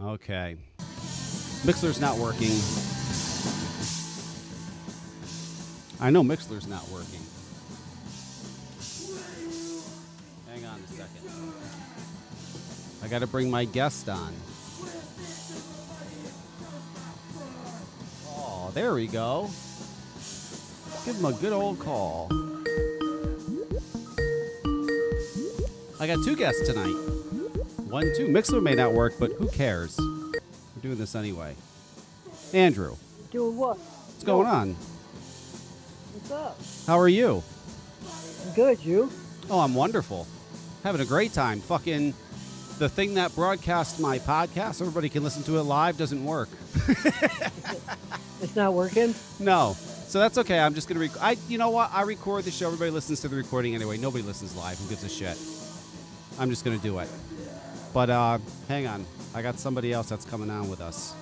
Okay. Mixlr's not working. I know Mixlr's not working. Hang on a second. I got to bring my guest on. Oh, there we go. Give him a good old call. I got two guests tonight. One, two. Mixlr may not work, but who cares? We're doing this anyway. Andrew, Doing what? what's going on? What's up? How are you? I'm good, you? Oh, I'm wonderful. Having a great time. Fucking the thing that broadcasts my podcast, everybody can listen to it live, doesn't work. It's not working? No. So that's okay. I'm just gonna. Rec- I. You know what? I record the show. Everybody listens to the recording anyway. Nobody listens live. Who gives a shit? I'm just gonna do it. But uh, hang on. I got somebody else that's coming on with us.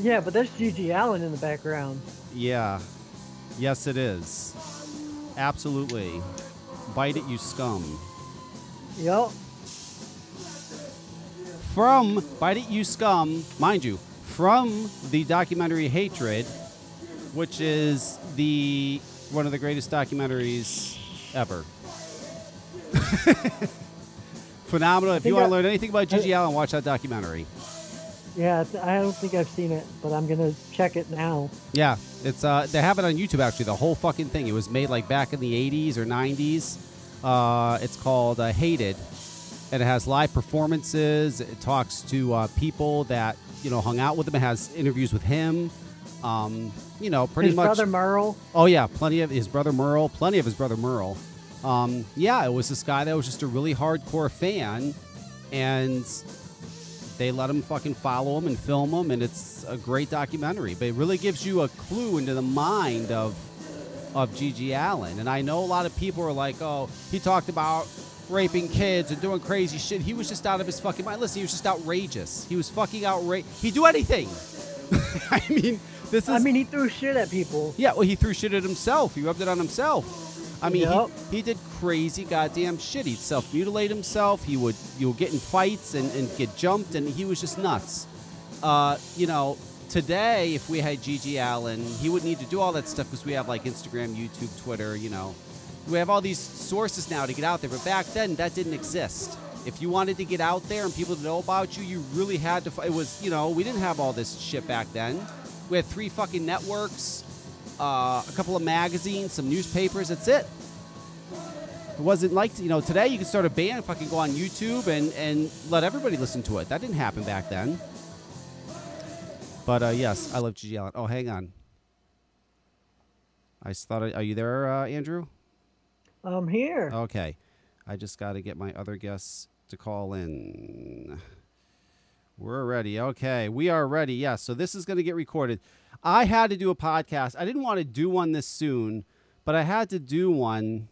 Yeah, but there's GG Allin in the background. Yeah. Yes, it is. Absolutely. Bite it, you scum. Yep. From Bite It, You Scum, mind you, from the documentary Hatred, which is the one of the greatest documentaries ever. Phenomenal. If you want to learn anything about GG I- Allen, watch that documentary. Yeah, I don't think I've seen it, but I'm gonna check it now. Yeah, it's uh, they have it on YouTube actually. The whole fucking thing. It was made like back in the '80s or '90s. Uh, it's called uh, Hated, and it has live performances. It talks to uh, people that you know hung out with him. It has interviews with him. Um, you know, pretty His much. brother Merle. Oh yeah, plenty of his brother Merle, plenty of his brother Merle. Um, yeah, it was this guy that was just a really hardcore fan, and they let him fucking follow him and film him, and it's a great documentary. But it really gives you a clue into the mind of of GG Allin. And I know a lot of people are like, "Oh, he talked about raping kids and doing crazy shit." He was just out of his fucking mind. Listen, he was just outrageous. He was fucking outrageous. He'd do anything. I mean, this is. I mean, he threw shit at people. Yeah, well, he threw shit at himself. He rubbed it on himself. I mean, Yep. he, he did crazy goddamn shit. He'd self mutilate himself. He would you would get in fights and, and get jumped, and he was just nuts. Uh, you know, today if we had GG Allin, he would need to do all that stuff because we have like Instagram, YouTube, Twitter. You know, we have all these sources now to get out there. But back then, that didn't exist. If you wanted to get out there and people to know about you, you really had to. It was, you know, we didn't have all this shit back then. We had three fucking networks, uh, a couple of magazines, some newspapers. That's it. It wasn't like you know today. You can start a band, fucking go on YouTube and and let everybody listen to it. That didn't happen back then. But uh, yes, I love GG Allin. Oh, hang on. I thought. Are you there, uh, Andrew? I'm here. Okay. I just got to get my other guests to call in. We're ready. Okay. We are ready. Yes. So this is going to get recorded. I had to do a podcast. I didn't want to do one this soon, but I had to do one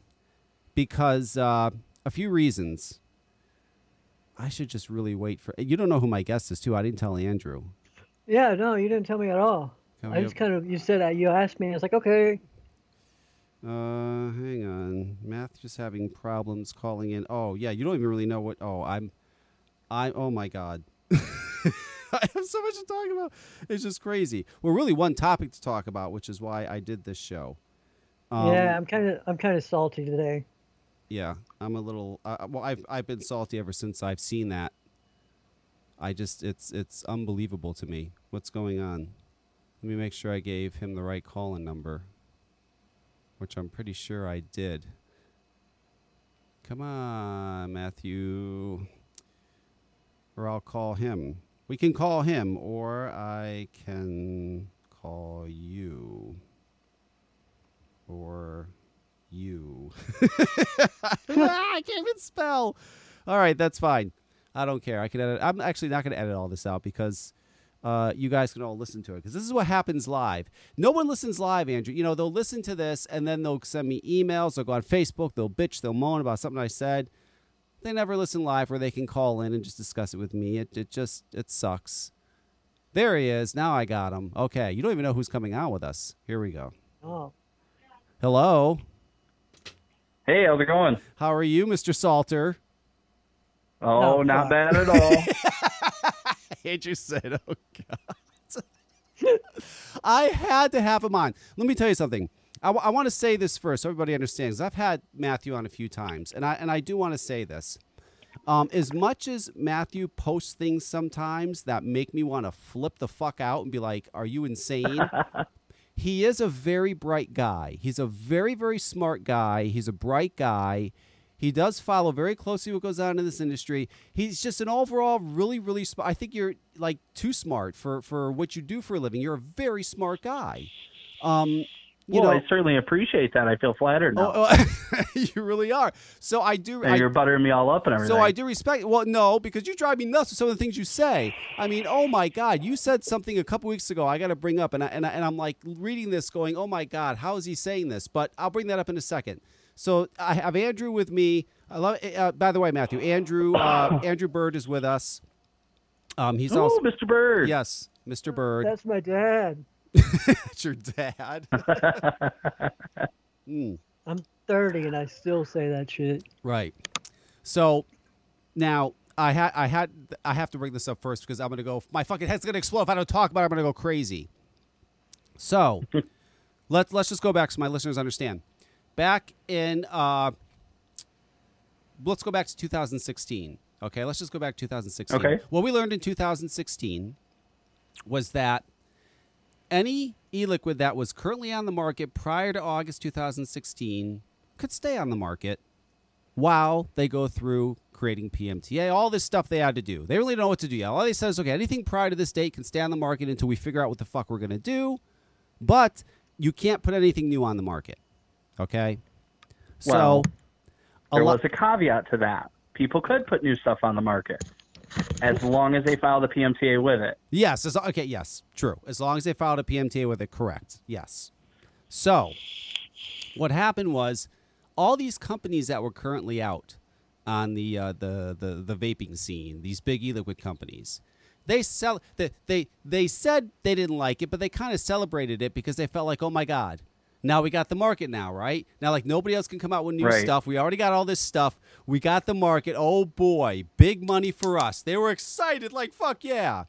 because uh, a few reasons. I should just really wait for. You don't know who my guest is, too. I didn't tell Andrew. Yeah, no, you didn't tell me at all. Can I just have- kind of, you said that, you asked me, I was like, okay. Uh, hang on. Math just having problems calling in. Oh, yeah, you don't even really know what. Oh, I'm, I. Oh my God, I have so much to talk about. It's just crazy. Well, really, one topic to talk about, which is why I did this show. Um, yeah, I'm kind of, I'm kind of salty today. yeah. I'm a little. Uh, well, I've I've been salty ever since I've seen that. I just it's it's unbelievable to me. What's going on? Let me make sure I gave him the right call-in number, which I'm pretty sure I did. Come on, Matthew. Or I'll call him. We can call him, or I can call you. Or you. I can't even spell. All right, that's fine. I don't care. I can edit. I'm actually not going to edit all this out because uh, you guys can all listen to it because this is what happens live. No one listens live, Andrew. You know, they'll listen to this and then they'll send me emails. They'll go on Facebook. They'll bitch. They'll moan about something I said. They never listen live where they can call in and just discuss it with me. It, it just, it sucks. There he is. Now I got him. Okay. You don't even know who's coming out with us. Here we go. Oh, Hello. Hey, how's it going? How are you, Mr. Salter? Oh, No, not fuck. bad at all. Andrew said, "Oh God." I had to have him on. Let me tell you something. I, w- I want to say this first, so everybody understands. I've had Matthew on a few times, and I and I do want to say this. Um, as much as Matthew posts things sometimes that make me want to flip the fuck out and be like, "Are you insane?" he is a very bright guy. He's a very very smart guy. He's a bright guy. He does follow very closely what goes on in this industry. He's just an overall really really smart. I think you're like too smart for for what you do for a living. You're a very smart guy. Um, you well, know, I certainly appreciate that. I feel flattered now. Oh, oh, you really are. So I do. and I, you're buttering me all up and everything. so I do respect. Well, no, because you drive me nuts with some of the things you say. I mean, oh my God, you said something a couple weeks ago. I got to bring up, and I, and I, and I'm like reading this, going, oh my God, how is he saying this? But I'll bring that up in a second. So I have Andrew with me. I love. Uh, by the way, Matthew, Andrew, uh, Andrew Bird is with us. Um, he's Oh, also Mr. Bird. yes, Mr. Bird. That's my dad. That's your dad. Hmm. I'm 30 and I still say that shit. Right. So now I had I had I have to bring this up first because I'm gonna go. My fucking head's gonna explode if I don't talk about it. I'm gonna go crazy. So let's let's just go back so my listeners understand. Back in uh, let's go back to 2016. Okay, let's just go back to 2016. Okay. What we learned in 2016 was that any e-liquid that was currently on the market prior to August 2016 could stay on the market while they go through creating PMTA, all this stuff they had to do. They really don't know what to do yet. All they said is, okay, anything prior to this date can stay on the market until we figure out what the fuck we're going to do, but you can't put anything new on the market. Okay? Well, so, there lo- was a caveat to that. People could put new stuff on the market as long as they file the PMTA with it. Yes. As, okay. Yes. True. As long as they filed a PMTA with it, correct. Yes. So, what happened was, all these companies that were currently out on the uh, the, the the vaping scene, these big e-liquid companies, they sell they, they they said they didn't like it, but they kind of celebrated it because they felt like, oh my god, now we got the market now, right? Now like nobody else can come out with new Right. stuff. We already got all this stuff. We got the market. Oh boy, big money for us. They were excited, like fuck yeah.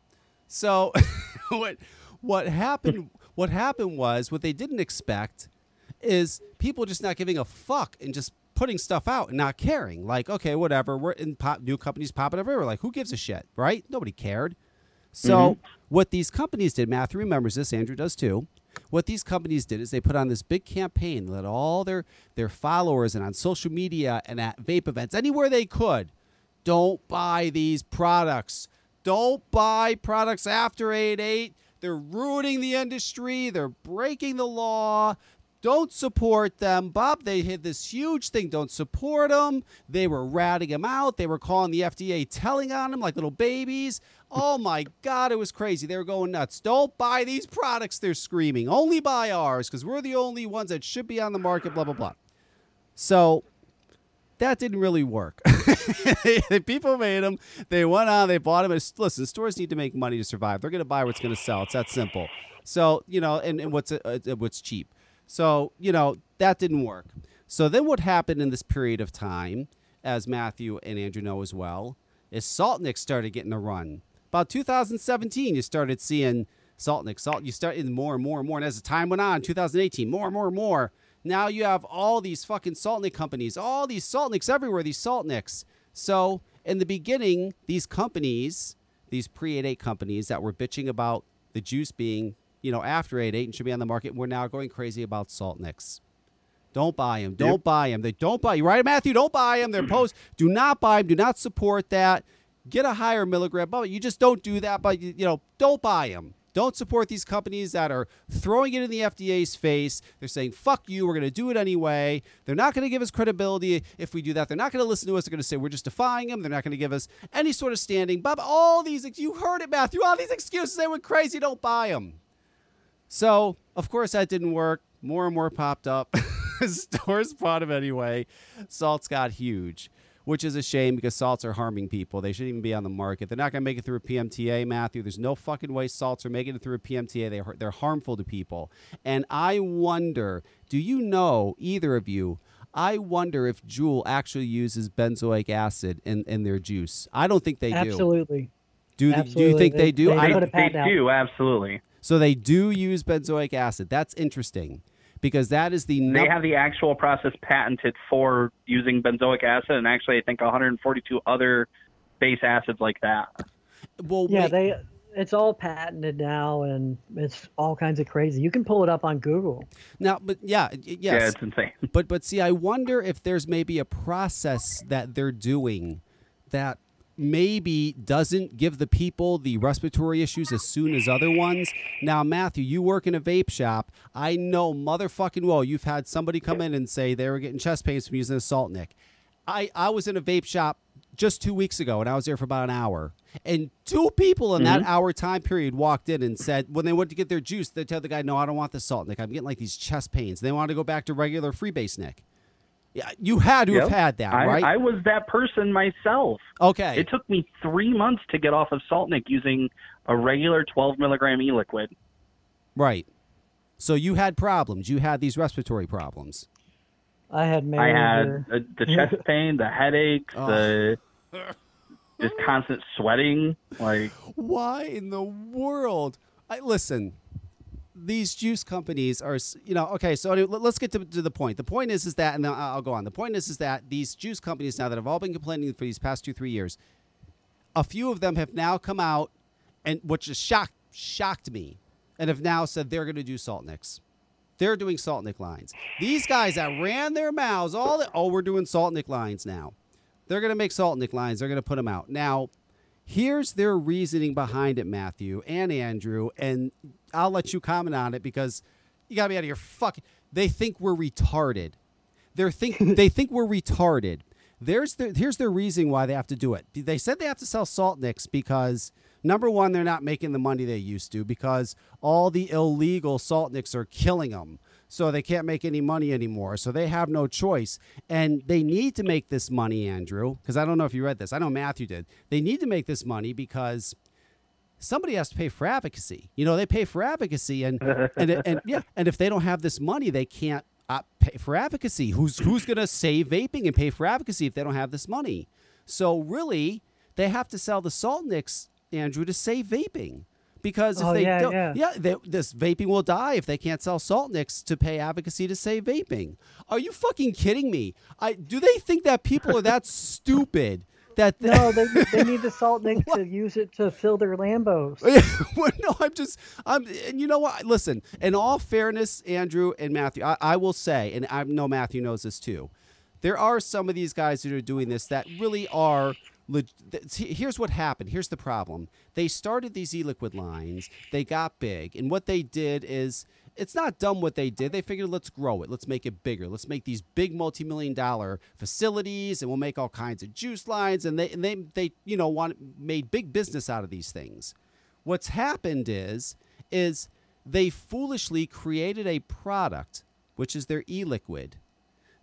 So what what happened what happened was what they didn't expect is people just not giving a fuck and just putting stuff out and not caring. Like, okay, whatever. We're in pop, new companies popping everywhere. Like, who gives a shit, right? Nobody cared. So mm-hmm. what these companies did, Matthew remembers this, Andrew does too. What these companies did is they put on this big campaign, let all their their followers and on social media and at vape events, anywhere they could, don't buy these products. Don't buy products after 8 8. They're ruining the industry. They're breaking the law. Don't support them. Bob, they had this huge thing. Don't support them. They were ratting him out. They were calling the FDA, telling on him like little babies. Oh my God, it was crazy. They were going nuts. Don't buy these products, they're screaming. Only buy ours because we're the only ones that should be on the market, blah, blah, blah. So that didn't really work. people made them. They went on. They bought them. Listen, stores need to make money to survive. They're going to buy what's going to sell. It's that simple. So you know, and, and what's uh, uh, what's cheap. So you know that didn't work. So then what happened in this period of time, as Matthew and Andrew know as well, is Saltnik started getting a run. About 2017, you started seeing Saltnik. Salt. You started more and more and more, and as the time went on, 2018, more and more and more. Now you have all these fucking Saltnik companies, all these Saltniks everywhere, these Saltniks. So in the beginning, these companies, these pre 8 8 companies that were bitching about the juice being, you know, after 8 8 and should be on the market, we're now going crazy about Saltniks. Don't buy them. Don't buy them. They don't buy you, right, Matthew? Don't buy them. They're post. Do not buy them. Do not support that. Get a higher milligram, but you just don't do that. But you you know, don't buy them. Don't support these companies that are throwing it in the FDA's face. They're saying, fuck you, we're going to do it anyway. They're not going to give us credibility if we do that. They're not going to listen to us. They're going to say we're just defying them. They're not going to give us any sort of standing. Bob, all these, you heard it, Matthew, all these excuses, they went crazy. Don't buy them. So, of course, that didn't work. More and more popped up. Stores bought them anyway. Salts got huge, which is a shame because salts are harming people. They shouldn't even be on the market. They're not going to make it through a PMTA, Matthew. There's no fucking way salts are making it through a PMTA. They, are- they're harmful to people. And I wonder do you know, either of you, I wonder if Juul actually uses benzoic acid in, in their juice. I don't think they do. Absolutely. Do, th- do you think they, They- do? they I- They, put a they do absolutely. So they do use benzoic acid. That's interesting because that is the They have the actual process patented for using benzoic acid, and actually, I think 142 other base acids like that. well, Yeah, wait, they. It's all patented now, and it's all kinds of crazy. You can pull it up on Google. now, but yeah, yes, Yeah, it's insane. But but see, I wonder if there's maybe a process that they're doing that maybe doesn't give the people the respiratory issues as soon as other ones. Now, Matthew, you work in a vape shop. I know motherfucking well you've had somebody come in and say they were getting chest pains from using a salt nick. I, I was in a vape shop just two weeks ago and I was there for about an hour. And two people in that mm-hmm. hour time period walked in and said when they went to get their juice, they tell the guy, No, I don't want the salt nick. I'm getting like these chest pains. They wanted to go back to regular freebase nick. Yeah, you had to have had that, I, right? I was that person myself. okay. It took me three months to get off of Saltnik using a regular 12 milligram e liquid. right. So you had problems. You had these respiratory problems. I had many. I had uh, the chest pain, the headaches, Oh. the just constant sweating. Like, Why in the world? I listen. These juice companies are, you know, okay. So let's get to, to the point. The point is, is that, and I'll go on. The point is, is that these juice companies now that have all been complaining for these past two, three years, a few of them have now come out, and which has shocked shocked me, and have now said they're going to do salt nicks. They're doing salt nick lines. These guys that ran their mouths all the, oh, we're doing salt nick lines now. They're going to make salt nick lines. They're going to put them out. Now, here's their reasoning behind it, Matthew and Andrew, and I'll let you comment on it because you got to be out of your fucking. They think we're retarded. They think they think we're retarded. There's the, here's their reasoning why they have to do it. They said they have to sell salt nicks because number one, they're not making the money they used to because all the illegal salt nicks are killing them. So they can't make any money anymore. So they have no choice. And they need to make this money, Andrew, because I don't know if you read this. I know Matthew did. They need to make this money because somebody has to pay for advocacy. You know, they pay for advocacy, and and and yeah, and if they don't have this money, they can't uh, pay for advocacy. Who's who's going to save vaping and pay for advocacy if they don't have this money? So really, they have to sell the salt nicks, Andrew, to save vaping. Because if Oh, they yeah, don't, yeah. they, this vaping will die if they can't sell salt nicks to pay advocacy to save vaping. Are you fucking kidding me? I do they think that people are that stupid that No, they, they need the salt nick to use it to fill their Lambos. well, no, I'm just, I'm, and you know what? Listen, in all fairness, Andrew and Matthew, I, I will say, and I know Matthew knows this too. There are some of these guys that are doing this that really are. Here's what happened. Here's the problem. They started these e-liquid lines. They got big, and what they did is, it's not dumb what they did. They figured, let's grow it. Let's make it bigger. Let's make these big multi-million dollar facilities, and we'll make all kinds of juice lines. And they, and they, they, you know, want made big business out of these things. What's happened is, is they foolishly created a product, which is their e-liquid,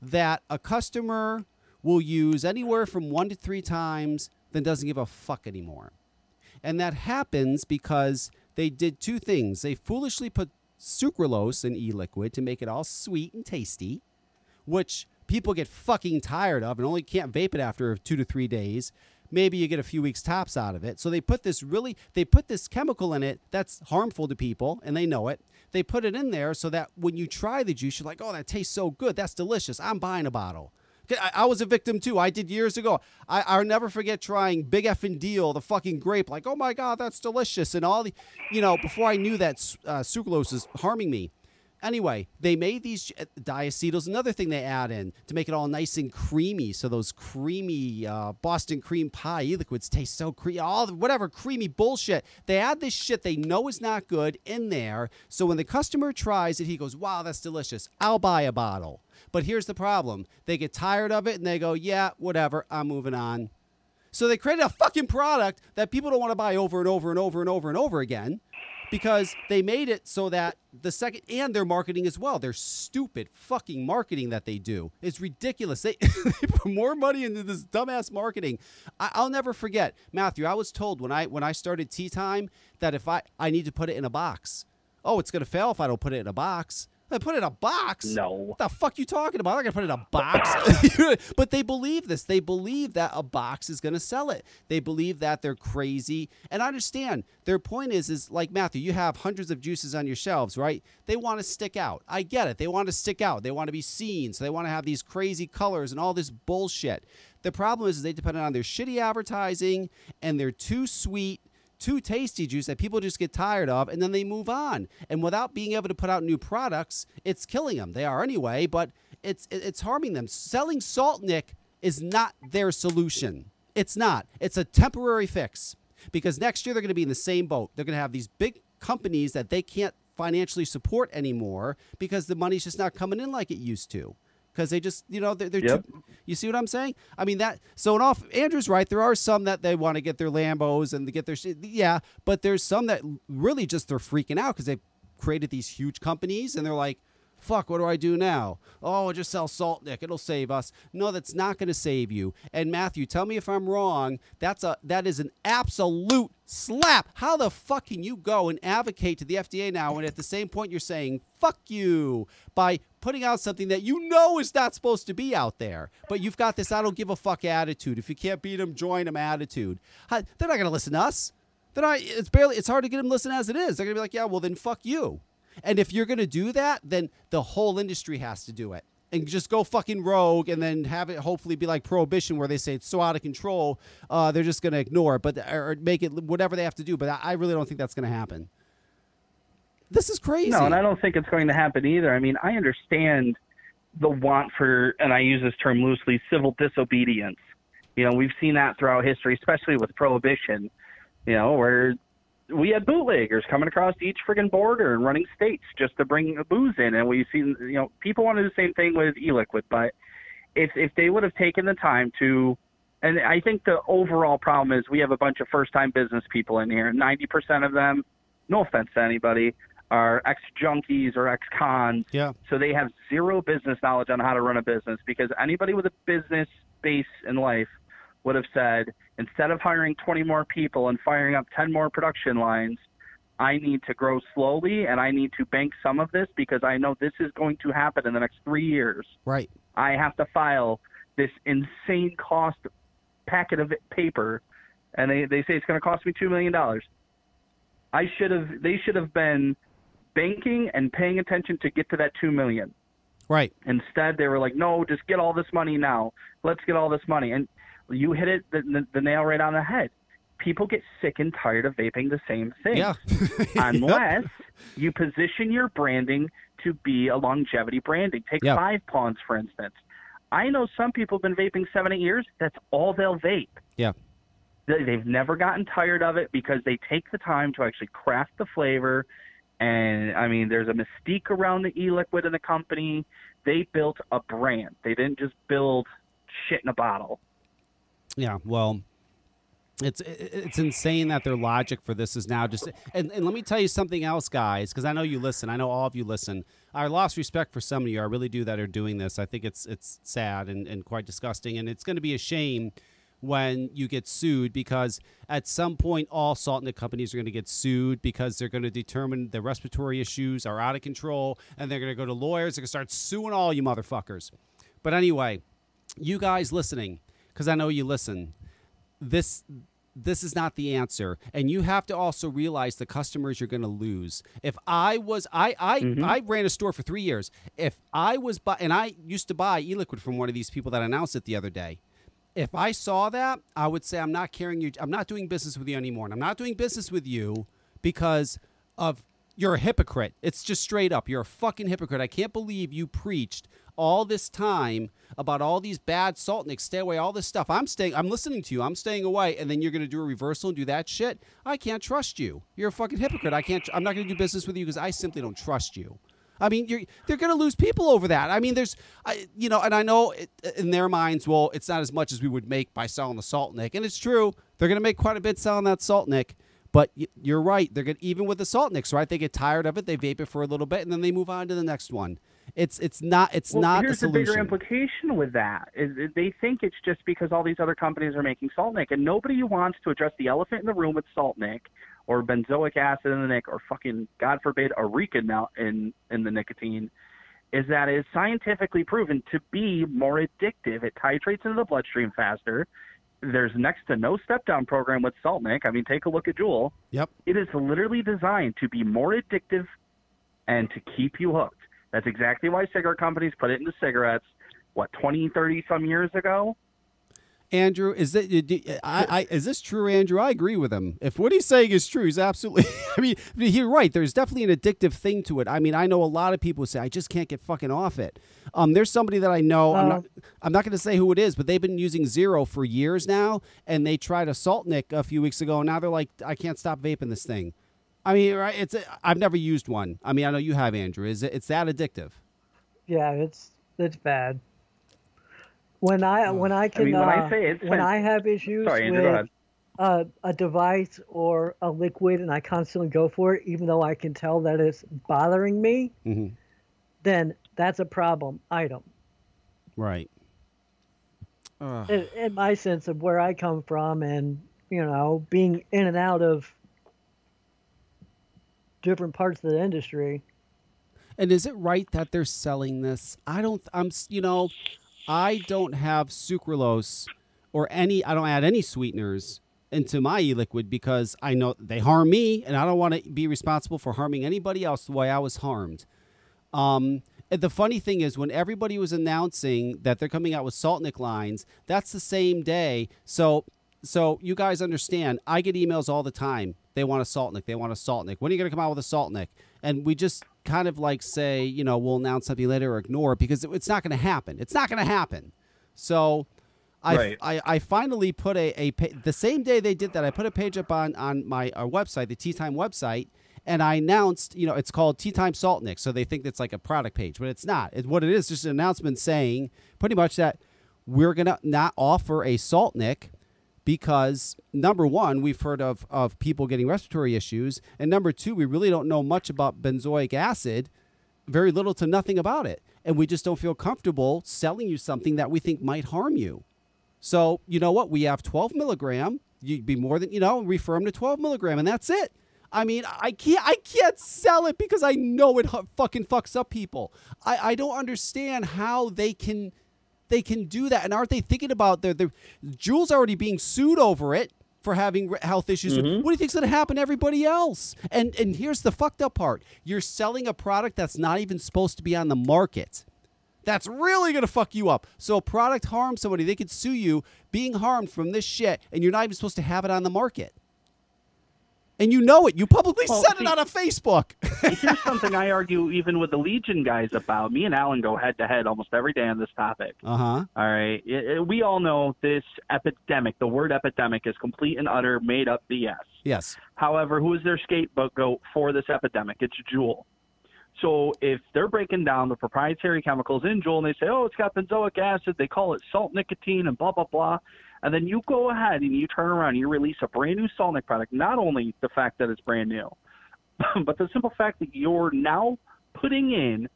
that a customer will use anywhere from one to three times, then doesn't give a fuck anymore. And that happens because they did two things. They foolishly put sucralose in e liquid to make it all sweet and tasty, which people get fucking tired of and only can't vape it after two to three days. Maybe you get a few weeks tops out of it. So they put this really, they put this chemical in it that's harmful to people and they know it. They put it in there so that when you try the juice, you're like, oh, that tastes so good. That's delicious. I'm buying a bottle. I, was a victim too. I did years ago. I, I'll never forget trying Big Effin' Deal, the fucking grape. Like, oh my god, that's delicious, and all the, you know, before I knew that uh, sucralose is harming me. Anyway, they made these uh, diacetyls. Another thing they add in to make it all nice and creamy, so those creamy uh, Boston cream pie e-liquids taste so creamy. All the, whatever creamy bullshit. They add this shit they know is not good in there. So when the customer tries it, he goes, "Wow, that's delicious. I'll buy a bottle." But here's the problem: they get tired of it and they go, "Yeah, whatever. I'm moving on." So they created a fucking product that people don't want to buy over and over and over and over and over again because they made it so that the second and their marketing as well. Their stupid fucking marketing that they do is ridiculous. They, they put more money into this dumbass marketing. I, I'll never forget, Matthew. I was told when I when I started Tea Time that if I I need to put it in a box. Oh, it's gonna fail if I don't put it in a box. I put it in a box. No. What the fuck you talking about? I'm not gonna put it in a box. but they believe this. They believe that a box is gonna sell it. They believe that they're crazy. And I understand their point is is like Matthew, you have hundreds of juices on your shelves, right? They want to stick out. I get it. They want to stick out. They want to be seen. So they want to have these crazy colors and all this bullshit. The problem is, is they depend on their shitty advertising and they're too sweet too tasty juice that people just get tired of and then they move on. And without being able to put out new products, it's killing them. They are anyway, but it's it's harming them. Selling Salt Nick is not their solution. It's not. It's a temporary fix because next year they're going to be in the same boat. They're going to have these big companies that they can't financially support anymore because the money's just not coming in like it used to because they just you know they're, they're Yep. too, you see what I'm saying? I mean that so in off Andrew's right. There are some that they want to get their Lambos and to get their. Yeah, but there's some that really just they're freaking out because they created these huge companies and they're like, "Fuck, what do I do now? Oh, just sell Salt Nick. It'll save us." No, that's not going to save you. And Matthew, tell me if I'm wrong. That's a that is an absolute slap. How the fuck can you go and advocate to the FDA now and at the same point you're saying "fuck you" by putting out something that you know is not supposed to be out there. But you've got this I don't give a fuck attitude. If you can't beat them, join them attitude. They're not going to listen to us. They're not, it's barely, it's hard to get them to listen as it is. They're going to be like, yeah, well, then fuck you. And if you're going to do that, then the whole industry has to do it. And just go fucking rogue and then have it hopefully be like prohibition where they say it's so out of control, uh, they're just going to ignore it, but or make it whatever they have to do. But I I really don't think that's going to happen. This is crazy. No, and I don't think it's going to happen either. I mean, I understand the want for, and I use this term loosely, civil disobedience. You know, we've seen that throughout history, especially with prohibition. You know, where we had bootleggers coming across each friggin' border and running states just to bring booze in, and we've seen, you know, people want to do the same thing with e-liquid, but if if they would have taken the time to and I think the overall problem is we have a bunch of first time business people in here. Ninety percent of them, no offense to anybody, are ex junkies or ex cons. Yeah. So they have zero business knowledge on how to run a business because anybody with a business base in life would have said, instead of hiring 20 more people and firing up 10 more production lines, I need to grow slowly and I need to bank some of this because I know this is going to happen in the next three years. Right. I have to file this insane cost packet of paper, and they, they say it's going to cost me $2 million. I should have, they should have been banking and paying attention to get to that 2 million. Right. Instead, they were like, no, just get all this money now. Let's get all this money. And you hit it the, the, nail right on the head. People get sick and tired of vaping the same thing. Yeah. Unless you position your branding to be a longevity branding. Take Yep. Five Pawns, for instance. I know some people have been vaping seven, eight years. That's all they'll vape. Yeah. They- They've never gotten tired of it because they take the time to actually craft the flavor. And I mean, there's a mystique around the e-liquid in the company. They built a brand. They didn't just build shit in a bottle. Yeah, well, it's it's insane that their logic for this is now just. And, and let me tell you something else, guys, because I know you listen. I know all of you listen. I lost respect for some of you. I really do that are doing this. I think it's it's sad and, and quite disgusting, and it's going to be a shame when you get sued because at some point all salt and the companies are going to get sued because they're going to determine the respiratory issues are out of control and they're going to go to lawyers they're going to start suing all you motherfuckers but anyway you guys listening because i know you listen. This this is not the answer. And you have to also realize the customers you're going to lose. If i was i i mm-hmm. i ran a store for three years. If i was buy, and i used to buy e-liquid from one of these people that announced it the other day. If i saw that i would say i'm not carrying you i'm not doing business with you anymore and i'm not doing business with you because of you're a hypocrite. It's just straight up. You're a fucking hypocrite. I can't believe you preached all this time about all these bad salt nicks. Stay away, all this stuff. I'm staying. I'm listening to you. I'm staying away, and then you're gonna do a reversal and do that shit. I can't trust you. You're a fucking hypocrite. I can't. I'm not gonna do business with you because I simply don't trust you. I mean, you're they're gonna lose people over that. I mean, there's, I, you know, and I know it, uh, in their minds, well, it's not as much as we would make by selling the salt nick, and it's true. They're gonna make quite a bit selling that salt nick. But you're right. They're gonna, even with the salt nicks, right? They get tired of it. They vape it for a little bit, and then they move on to the next one. It's it's not it's well, not a here's the bigger implication with that is they think it's just because all these other companies are making Salt Nick, and nobody wants to address the elephant in the room with Salt Nick, or benzoic acid in the nic or fucking God forbid areca now in in the nicotine is that it is scientifically proven to be more addictive. It titrates into the bloodstream faster. There's next to no step down program with Salt Nic. I mean, take a look at Juul. Yep. It is literally designed to be more addictive and to keep you hooked. That's exactly why cigarette companies put it into cigarettes, what, 20, 30 some years ago? Andrew, is it? I, I, is this true, Andrew? I agree with him. If what he's saying is true, he's absolutely. I mean, you're right. There's definitely an addictive thing to it. I mean, I know a lot of people say I just can't get fucking off it. Um, there's somebody that I know. I'm not. I'm not going to say who it is, but they've been using zero for years now, and they tried a Salt nick a few weeks ago, and now they're like, I can't stop vaping this thing. I mean, right? It's. A, I've never used one. I mean, I know you have, Andrew. Is it? It's that addictive? Yeah, it's it's bad. When I when I can I mean, when uh, I say it's when I have issues Sorry, with uh, a device or a liquid and I constantly go for it, even though I can tell that it's bothering me, Mhm. then that's a problem item. Right. Ugh. In, in my sense of where I come from, and you know, being in and out of different parts of the industry. And is it right that they're selling this? I don't. I'm. You know, I don't have sucralose or any. I don't add any sweeteners into my e-liquid because I know they harm me, and I don't want to be responsible for harming anybody else the way I was harmed. Um, the funny thing is, when everybody was announcing that they're coming out with Saltnik lines, that's the same day. So, so you guys understand, I get emails all the time. They want a Saltnik. They want a Saltnik. When are you going to come out with a Saltnik? And we just kind of like say, you know, we'll announce something later or ignore it because it- it's not going to happen. It's not going to happen. So, I, Right. I, I finally put a, a pa- the same day they did that I put a page up on on my our website the Tea Time website and I announced you know it's called Tea Time Salt Nick so they think it's like a product page but it's not it, what it is just an announcement saying pretty much that we're gonna not offer a Salt Nick because number one we've heard of of people getting respiratory issues and number two we really don't know much about benzoic acid very little to nothing about it and we just don't feel comfortable selling you something that we think might harm you so you know what? We have 12 milligram. You'd be more than you know. Refer them to 12 milligram, and that's it. I mean, I can't. I can't sell it because I know it fucking fucks up people. I, I don't understand how they can they can do that. And aren't they thinking about their their Juul's already being sued over it for having health issues? Mm-hmm. What do you think's going to happen to everybody else? And and here's the fucked up part: you're selling a product that's not even supposed to be on the market. That's really gonna fuck you up. So a product harms somebody, they could sue you being harmed from this shit, and you're not even supposed to have it on the market. And you know it. You publicly Well, said it on a Facebook. Here's something I argue even with the Legion guys about. Me and Alan go head to head almost every day on this topic. uh huh. All right. It- it- we all know this epidemic, the word epidemic is complete and utter made up BS. Yes. However, who is their scapegoat for this epidemic? It's Juul. So if they're breaking down the proprietary chemicals in Juul and they say, oh, it's got benzoic acid, they call it salt nicotine and blah, blah, blah. And then you go ahead and you turn around and you release a brand new salt nic product. Not only the fact that it's brand new, but the simple fact that you're now putting in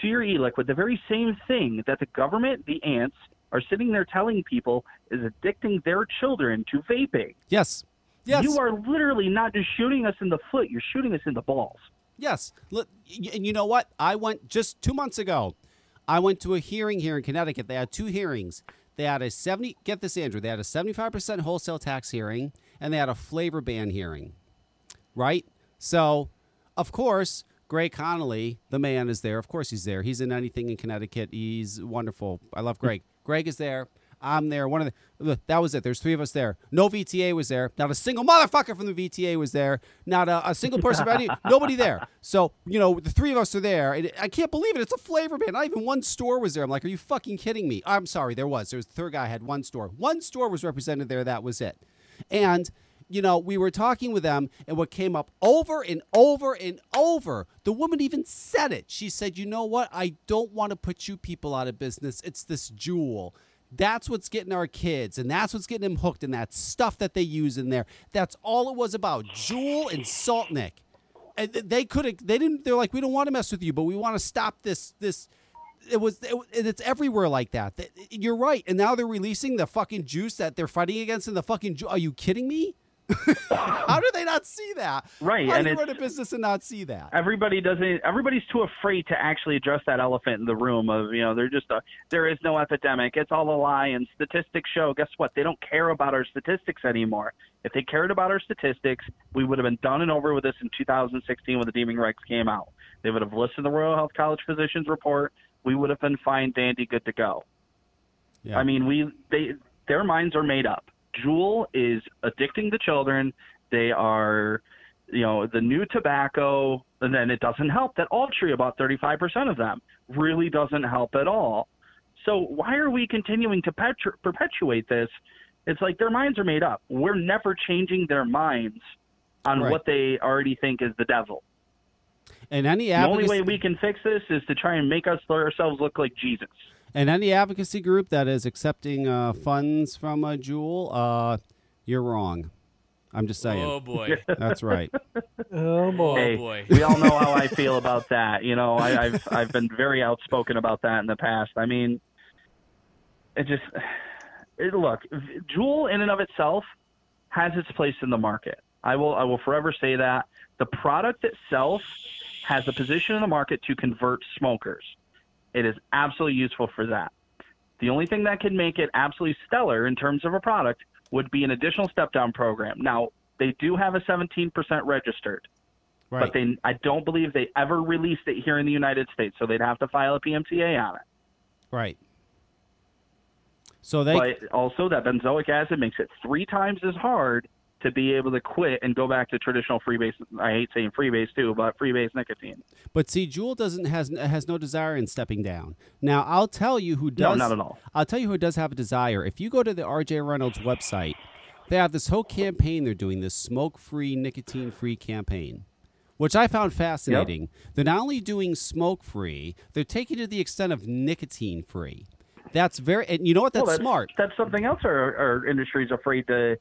to your e-liquid the very same thing that the government, the ants, are sitting there telling people is addicting their children to vaping. Yes. Yes. You are literally not just shooting us in the foot, you're shooting us in the balls. Yes. Look, and you know what? I went just two months ago. I went to a hearing here in Connecticut. They had two hearings. They had a 70, get this, Andrew, they had a 75% wholesale tax hearing and they had a flavor ban hearing. Right? So, of course, Greg Conley, the man, is there. Of course, he's there. He's in anything in Connecticut. He's wonderful. I love Greg. Greg is there. I'm there. One of the that was it. There's three of us there. No VTA was there. Not a single motherfucker from the VTA was there. Not a, a single person. Any, nobody there. So you know the three of us are there. And I can't believe it. It's a flavor ban. Not even one store was there. I'm like, are you fucking kidding me? I'm sorry. There was. There was the third guy had one store. One store was represented there. That was it. And you know, we were talking with them, and what came up over and over and over, the woman even said it. She said, You know what? I don't want to put you people out of business. It's this Juul. That's what's getting our kids, and that's what's getting them hooked, and that stuff that they use in there. That's all it was about. Juul and Salt Nick. And they could have, they didn't, they're like, we don't want to mess with you, but we want to stop this, this. It was, it, it's everywhere like that. You're right. And now they're releasing the fucking juice that they're fighting against in the fucking. Ju- Are you kidding me? How do they not see that? Right, How and do you run a business and not see that? everybody doesn't everybody's too afraid to actually address that elephant in the room of you know they're just a there is no epidemic it's all a lie and statistics show guess what they don't care about our statistics anymore if they cared about our statistics we would have been done and over with this in 2016 when the deeming regs came out they would have listened to the royal health college physicians report we would have been fine dandy good to go Yeah. I mean, we they their minds are made up. Juul is addicting the children. They are, you know, the new tobacco, and then it doesn't help that Altria, about 35% of them, really doesn't help at all. So why are we continuing to petru- perpetuate this? It's like their minds are made up. We're never changing their minds on Right. what they already think is the devil. and any The only way we can fix this is to try and make us ourselves look like Jesus. And any advocacy group that is accepting uh, funds from a Juul, uh, you're wrong. I'm just saying. Oh boy. That's right. Oh boy. Hey, boy. we all know how I feel about that. You know, I, I've I've been very outspoken about that in the past. I mean, it just it, look, Juul in and of itself has its place in the market. I will I will forever say that the product itself has a position in the market to convert smokers. It is absolutely useful for that. The only thing that can make it absolutely stellar in terms of a product would be an additional step down program. Now, they do have a 17% registered Right. but they I don't believe they ever released it here in the United States, so they'd have to file a PMTA on it. right. So they but also that benzoic acid makes it three times as hard to be able to quit and go back to traditional freebase. I hate saying freebase too, but freebase nicotine. But see, Juul doesn't has has no desire in stepping down. Now, I'll tell you who No, does. not at all. I'll tell you who does have a desire. If you go to the RJ Reynolds website, they have this whole campaign they're doing, this smoke-free, nicotine-free campaign, which I found fascinating. They're not only doing smoke-free, they're taking it to the extent of nicotine-free. That's very, and you know what? That's, well, smart. That's something else our, our industry is afraid to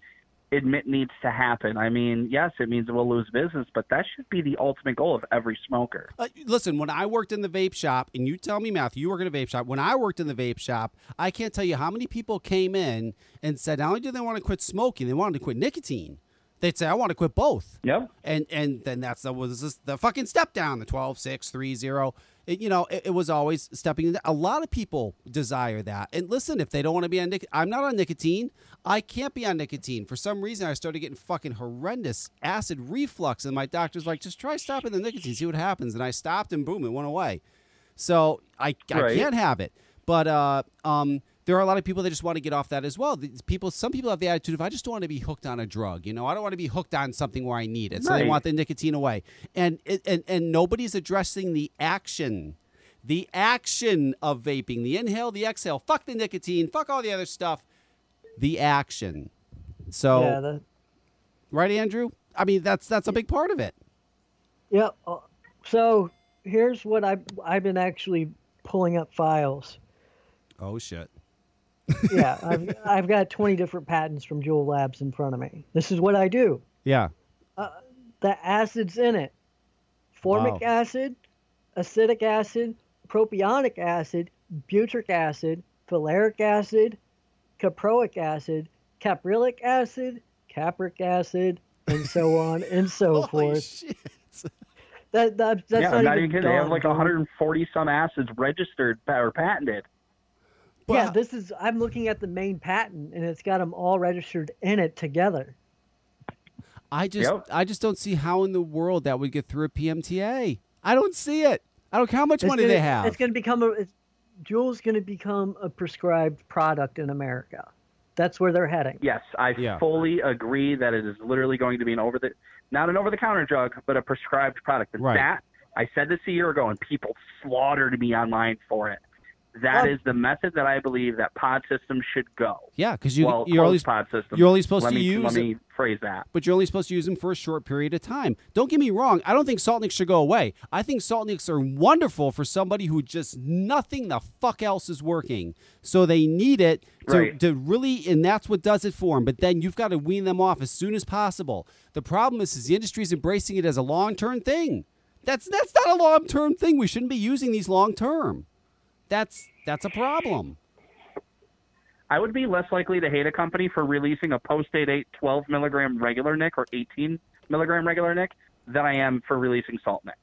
admit needs to happen. I mean, yes, it means we'll lose business, but that should be the ultimate goal of every smoker. Uh, listen, when I worked in the vape shop, and you tell me, Matthew, you work in a vape shop. When I worked in the vape shop, I can't tell you how many people came in and said not only do they want to quit smoking, they wanted to quit nicotine. They'd say, I want to quit both. Yep. And and then that's the was this, the fucking step down, the 12, 6, 3, 0. It, you know, it, it was always stepping. in- A lot of people desire that. And listen, if they don't want to be on nicotine, I'm not on nicotine. I can't be on nicotine. For some reason, I started getting fucking horrendous acid reflux, and my doctor's like, just try stopping the nicotine, see what happens. And I stopped, and boom, it went away. So I, I Right. can't have it. But uh, um, there are a lot of people that just want to get off that as well. These People, some people have the attitude of I just don't want to be hooked on a drug. You know, I don't want to be hooked on something where I need it. So they want the nicotine away, and and and nobody's addressing the action, the action of vaping, the inhale, the exhale. Fuck the nicotine. Fuck all the other stuff. The action. So Yeah, the, right, Andrew. I mean, that's that's a big part of it. yeah. uh, So here's what I've I've been actually pulling up files. Oh shit. Yeah, I've I've got 20 different patents from Juul Labs in front of me. This is what I do. Yeah. Uh, the acids in it: formic Wow. acid, acetic acid, propionic acid, butyric acid, valeric acid, caproic acid, caprylic acid, capric acid, and so on and so Holy forth. shit. That, that that's yeah, not, I'm not even even kidding. They have like dude. 140 some acids registered or patented. Yeah, this is. I'm looking at the main patent, and it's got them all registered in it together. I just Yep. I just don't see how in the world that would get through a PMTA. I don't see it. I don't care how much It's money gonna, they have. It's going to become a. It's, Juul's going to become a prescribed product in America. That's where they're heading. Yes, I Yeah. fully agree that it is literally going to be an over the not an over the counter drug, but a prescribed product. And Right. that I said this a year ago, and people slaughtered me online for it. That is Well- the method that I believe that pod systems should go. yeah, because you well, you're only pod systems. you're only supposed let to me, use Let me phrase that. but you're only supposed to use them for a short period of time. Don't get me wrong. I don't think salt nicks should go away. I think salt nicks are wonderful for somebody who just nothing the fuck else is working. So they need it to, Right. to really, and that's what does it for them. But then you've got to wean them off as soon as possible. The problem is, is the industry's embracing it as a long term thing. That's that's not a long term thing. We shouldn't be using these long term. That's that's a problem. I would be less likely to hate a company for releasing a post-date 8 12 milligram regular Nick or 18 milligram regular Nick than I am for releasing Salt Nick.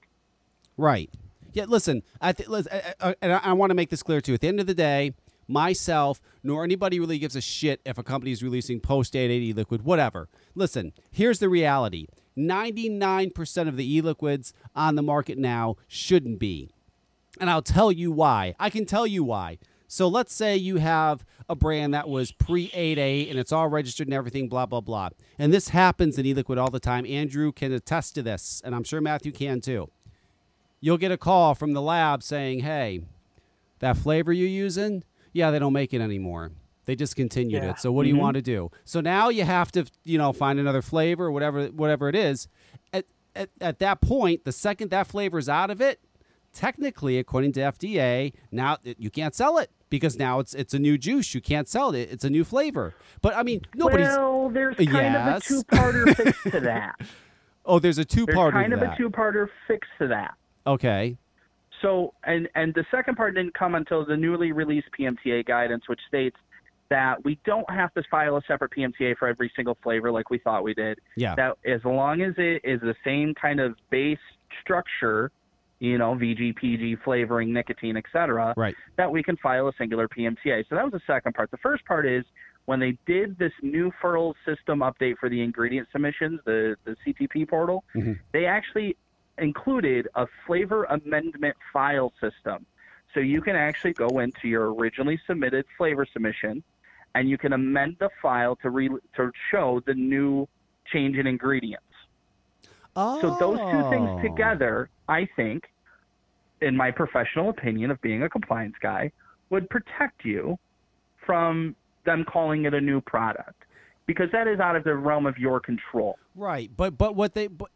Right. Yeah. Listen, I th- listen, I, I, and I, I want to make this clear too. At the end of the day, myself nor anybody really gives a shit if a company is releasing post date e liquid, whatever. Listen, here's the reality: ninety-nine percent of the e-liquids on the market now shouldn't be, and I'll tell you why. I can tell you why. So let's say you have a brand that was pre 8A and it's all registered and everything, blah, blah, blah. And this happens in e-liquid all the time. Andrew can attest to this, and I'm sure Matthew can too. You'll get a call from the lab saying, hey, that flavor you're using, yeah, they don't make it anymore. They discontinued Yeah. it. So what do you mm-hmm. want to do? So now you have to, you know, find another flavor whatever whatever it is. At, at, at that point, the second that flavor is out of it, technically, according to FDA, now you can't sell it because now it's it's a new juice. You can't sell it. It's a new flavor. But I mean, nobody's. Well, there's kind Yes. of a two-parter fix to that. oh, there's a two There's kind of a two-parter fix to that. okay. So, and and the second part didn't come until the newly released PMTA guidance, which states that we don't have to file a separate PMTA for every single flavor like we thought we did. Yeah. That as long as it is the same kind of base structure, you know, VG, PG, flavoring, nicotine, etc., Right. that we can file a singular PMTA. So that was the second part. The first part is when they did this new Furl system update for the ingredient submissions, the, the CTP portal, Mhm. they actually included a flavor amendment file system. So you can actually go into your originally submitted flavor submission and you can amend the file to re- to show the new change in ingredients. Oh. So those two things oh. together, I think, in my professional opinion of being a compliance guy, would protect you from them calling it a new product because that is out of the realm of your control. Right, but but what they but,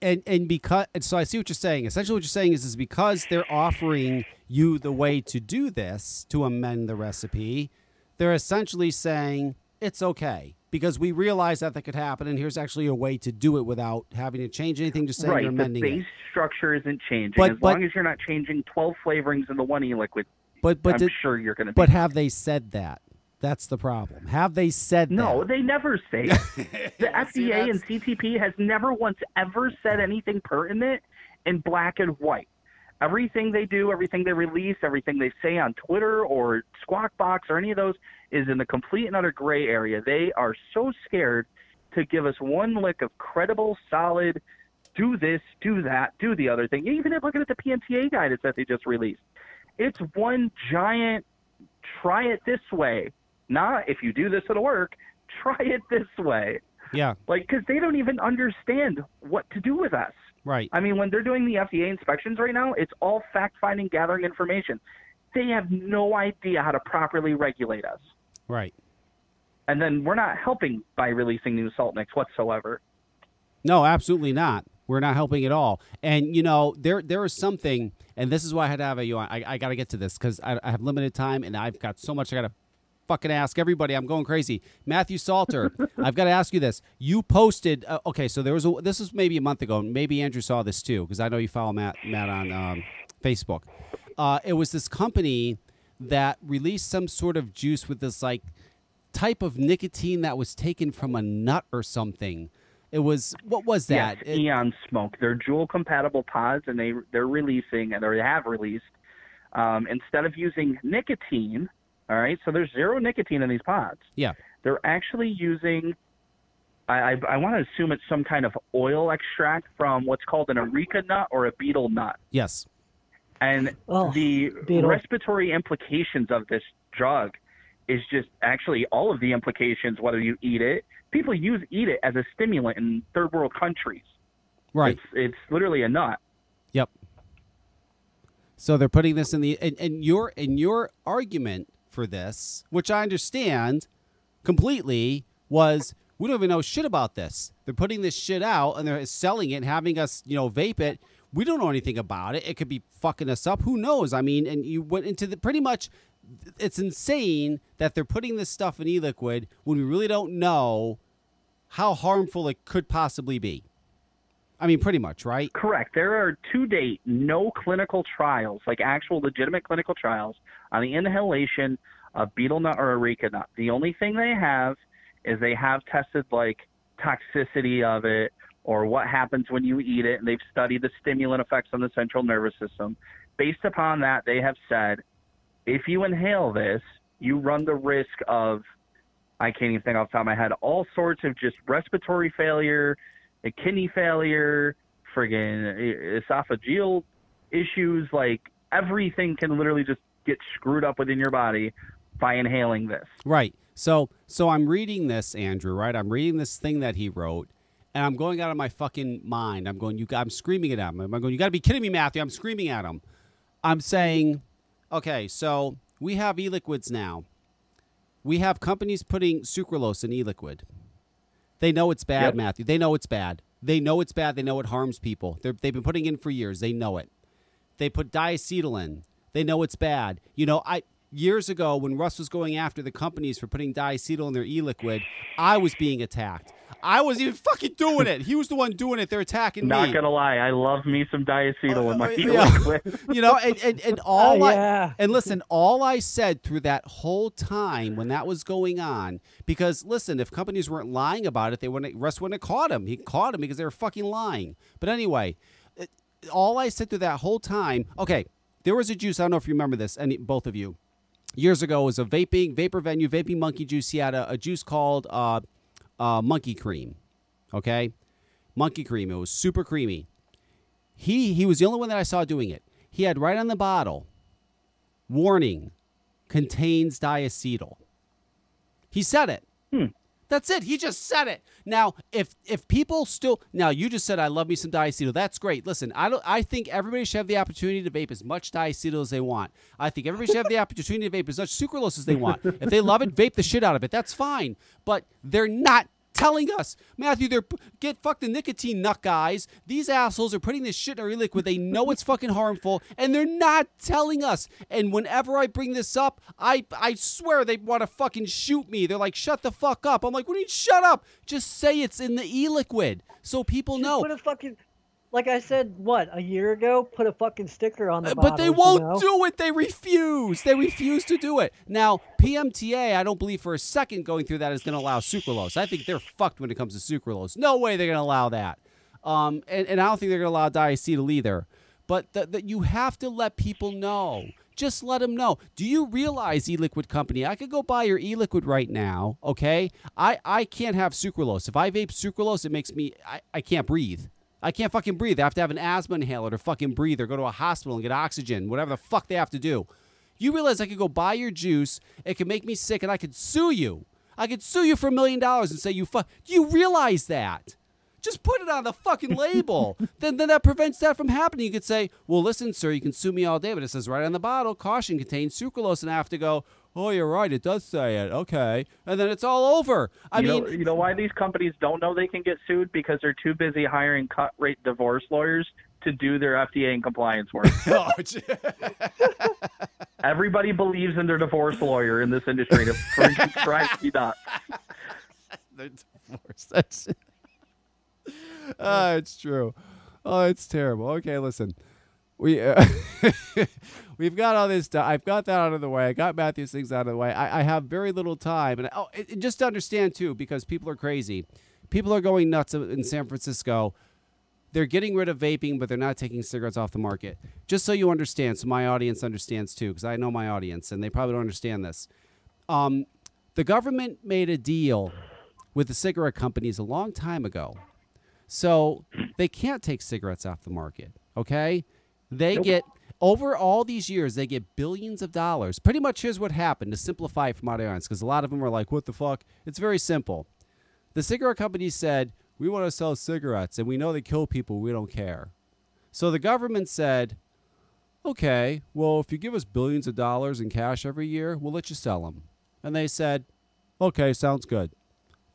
and and because and so I see what you're saying. Essentially, what you're saying is is because they're offering you the way to do this to amend the recipe, they're essentially saying it's okay because we realize that that could happen, and here's actually a way to do it without having to change anything. Just saying right, you're the base it. structure isn't changing. But- as but- long as you're not changing 12 flavorings in the one e-liquid, But but I'm did, sure you're going to but have they said that? That's the problem. Have they said no, that? they never say. it. the See, FDA that's- and CTP has never once ever said anything pertinent in black and white. Everything they do, everything they release, everything they say on Twitter or Squawk Box or any of those is in the complete and utter gray area. They are so scared to give us one lick of credible, solid, do this, do that, do the other thing. Even if looking at the PMTA guidance that they just released, it's one giant try it this way. Not if you do this, it'll work. Try it this way. yeah, Like, because they don't even understand what to do with us. right. I mean, when they're doing the FDA inspections right now, it's all fact finding, gathering information. They have no idea how to properly regulate us. Right. And then we're not helping by releasing new salt mix whatsoever. No, absolutely not. We're not helping at all. And you know, there there is something, and this is why I had to have you on. I, I got to get to this because I, I have limited time, and I've got so much I got to fucking ask everybody. I'm going crazy. Matthew Salter, I've got to ask you this. You posted. Uh, okay, so there was a. This was maybe a month ago. Maybe Andrew saw this too because I know you follow Matt Matt on um, Facebook. Uh, it was this company that released some sort of juice with this like type of nicotine that was taken from a nut or something. It was what was that? Yes, It- Eon Smoke. They're Juul compatible pods, and they they're releasing and they have released um, instead of using nicotine. All right, so there's zero nicotine in these pods. yeah. They're actually using. I, I, I want to assume it's some kind of oil extract from what's called an areca nut or a betel nut. Yes. And Oh, the betel. respiratory implications of this drug is just actually all of the implications, whether you eat it. People use eat it as a stimulant in third world countries. Right. It's, it's literally a nut. Yep. So they're putting this in the and, and your and your argument for this, which I understand completely, was we don't even know shit about this. They're putting this shit out and they're selling it and having us, you know, vape it. We don't know anything about it. It could be fucking us up. Who knows? I mean, and you went into the pretty much it's insane that they're putting this stuff in e-liquid when we really don't know how harmful it could possibly be. I mean, pretty much, right? Correct. There are to date no clinical trials, like actual legitimate clinical trials, on the inhalation of betel nut or areca nut. The only thing they have is they have tested like toxicity of it or what happens when you eat it, and they've studied the stimulant effects on the central nervous system. Based upon that, they have said if you inhale this, you run the risk of I can't even think off the top of my head, all sorts of just respiratory failure, kidney failure, friggin' esophageal issues, like everything can literally just get screwed up within your body by inhaling this. Right. So so I'm reading this, Andrew, right? I'm reading this thing that he wrote, and I'm going out of my fucking mind. I'm going, you I'm screaming at him. I'm going, you gotta be kidding me, Matthew. I'm screaming at him. I'm saying, okay, so we have e liquids now. We have companies putting sucralose in e liquid. They know it's bad, Yep. Matthew. They know it's bad. They know it's bad. They know it harms people. They're, they've been putting in for years. They know it. They put diacetyl in. They know it's bad. You know, I years ago when Russ was going after the companies for putting diacetyl in their e-liquid, I was being attacked. I wasn't even fucking doing it. He was the one doing it. They're attacking Not me. Not gonna lie, I love me some diacetyl in my Uh, yeah. liquid. you know, and, and, and all I yeah. and listen, all I said through that whole time when that was going on, because listen, if companies weren't lying about it, they wouldn't. Russ wouldn't have caught him. He caught him because they were fucking lying. But anyway, all I said through that whole time. Okay, there was a juice. I don't know if you remember this, and both of you. Years ago, was a vaping vapor venue, vaping monkey juice. He had a, a juice called uh, uh, Monkey Cream. Okay, Monkey Cream. It was super creamy. He he was the only one that I saw doing it. He had right on the bottle, warning, contains diacetyl. He said it. Hmm. That's it. He just said it. Now, if if people still now you just said I love me some diacetyl. That's great. Listen, I don't. I think everybody should have the opportunity to vape as much diacetyl as they want. I think everybody should have the opportunity to vape as much sucralose as they want. If they love it, vape the shit out of it. That's fine. But they're not telling us, Matthew. They're get fuck the nicotine nut guys. These assholes are putting this shit in our e-liquid. They know it's fucking harmful, and they're not telling us. And whenever I bring this up, I I swear they want to fucking shoot me. They're like, shut the fuck up. I'm like, what do you mean, shut up? Just say it's in the e-liquid so people Just know. Put a fucking, like I said, what a year ago, put a fucking sticker on the Uh, bottle. But they won't do it. They refuse. They refuse to do it. Now, PMTA, I don't believe for a second going through that is going to allow sucralose. I think they're fucked when it comes to sucralose. No way they're going to allow that. Um, and, and I don't think they're going to allow diacetyl either. But that you have to let people know. Just let them know. Do you realize, e-liquid company? I could go buy your e-liquid right now. Okay, I I can't have sucralose. If I vape sucralose, it makes me I, I can't breathe. I can't fucking breathe. I have to have an asthma inhaler to fucking breathe or go to a hospital and get oxygen, whatever the fuck they have to do. You realize I could go buy your juice, it could make me sick, and I could sue you. I could sue you for a million dollars and say you fuck. Do you realize that? Just put it on the fucking label. then, then that prevents that from happening. You could say, well, listen, sir, you can sue me all day, but it says right on the bottle, caution contains sucralose, and I have to go, oh, you're right, it does say it. Okay. And then it's all over. I you mean, know, you know why these companies don't know they can get sued because they're too busy hiring cut rate divorce lawyers to do their FDA and compliance work. oh. Everybody believes in their divorce lawyer in this industry to drive me nuts. the divorce. That's ah, it's true. Oh, it's terrible. Okay, listen, we uh, we've got all this. Done. I've got that out of the way. I got Matthew's things out of the way. I, I have very little time, and oh, and just to understand too, because people are crazy. People are going nuts in San Francisco. They're getting rid of vaping, but they're not taking cigarettes off the market. Just so you understand, so my audience understands too, because I know my audience, and they probably don't understand this. Um, the government made a deal with the cigarette companies a long time ago. So they can't take cigarettes off the market. Okay? They get over all these years, they get billions of dollars. Pretty much here's what happened to simplify it from audience, because a lot of them are like, what the fuck? It's very simple. The cigarette companies said, we want to sell cigarettes and we know they kill people, we don't care. So the government said, okay, well, if you give us billions of dollars in cash every year, we'll let you sell them. And they said, okay, sounds good.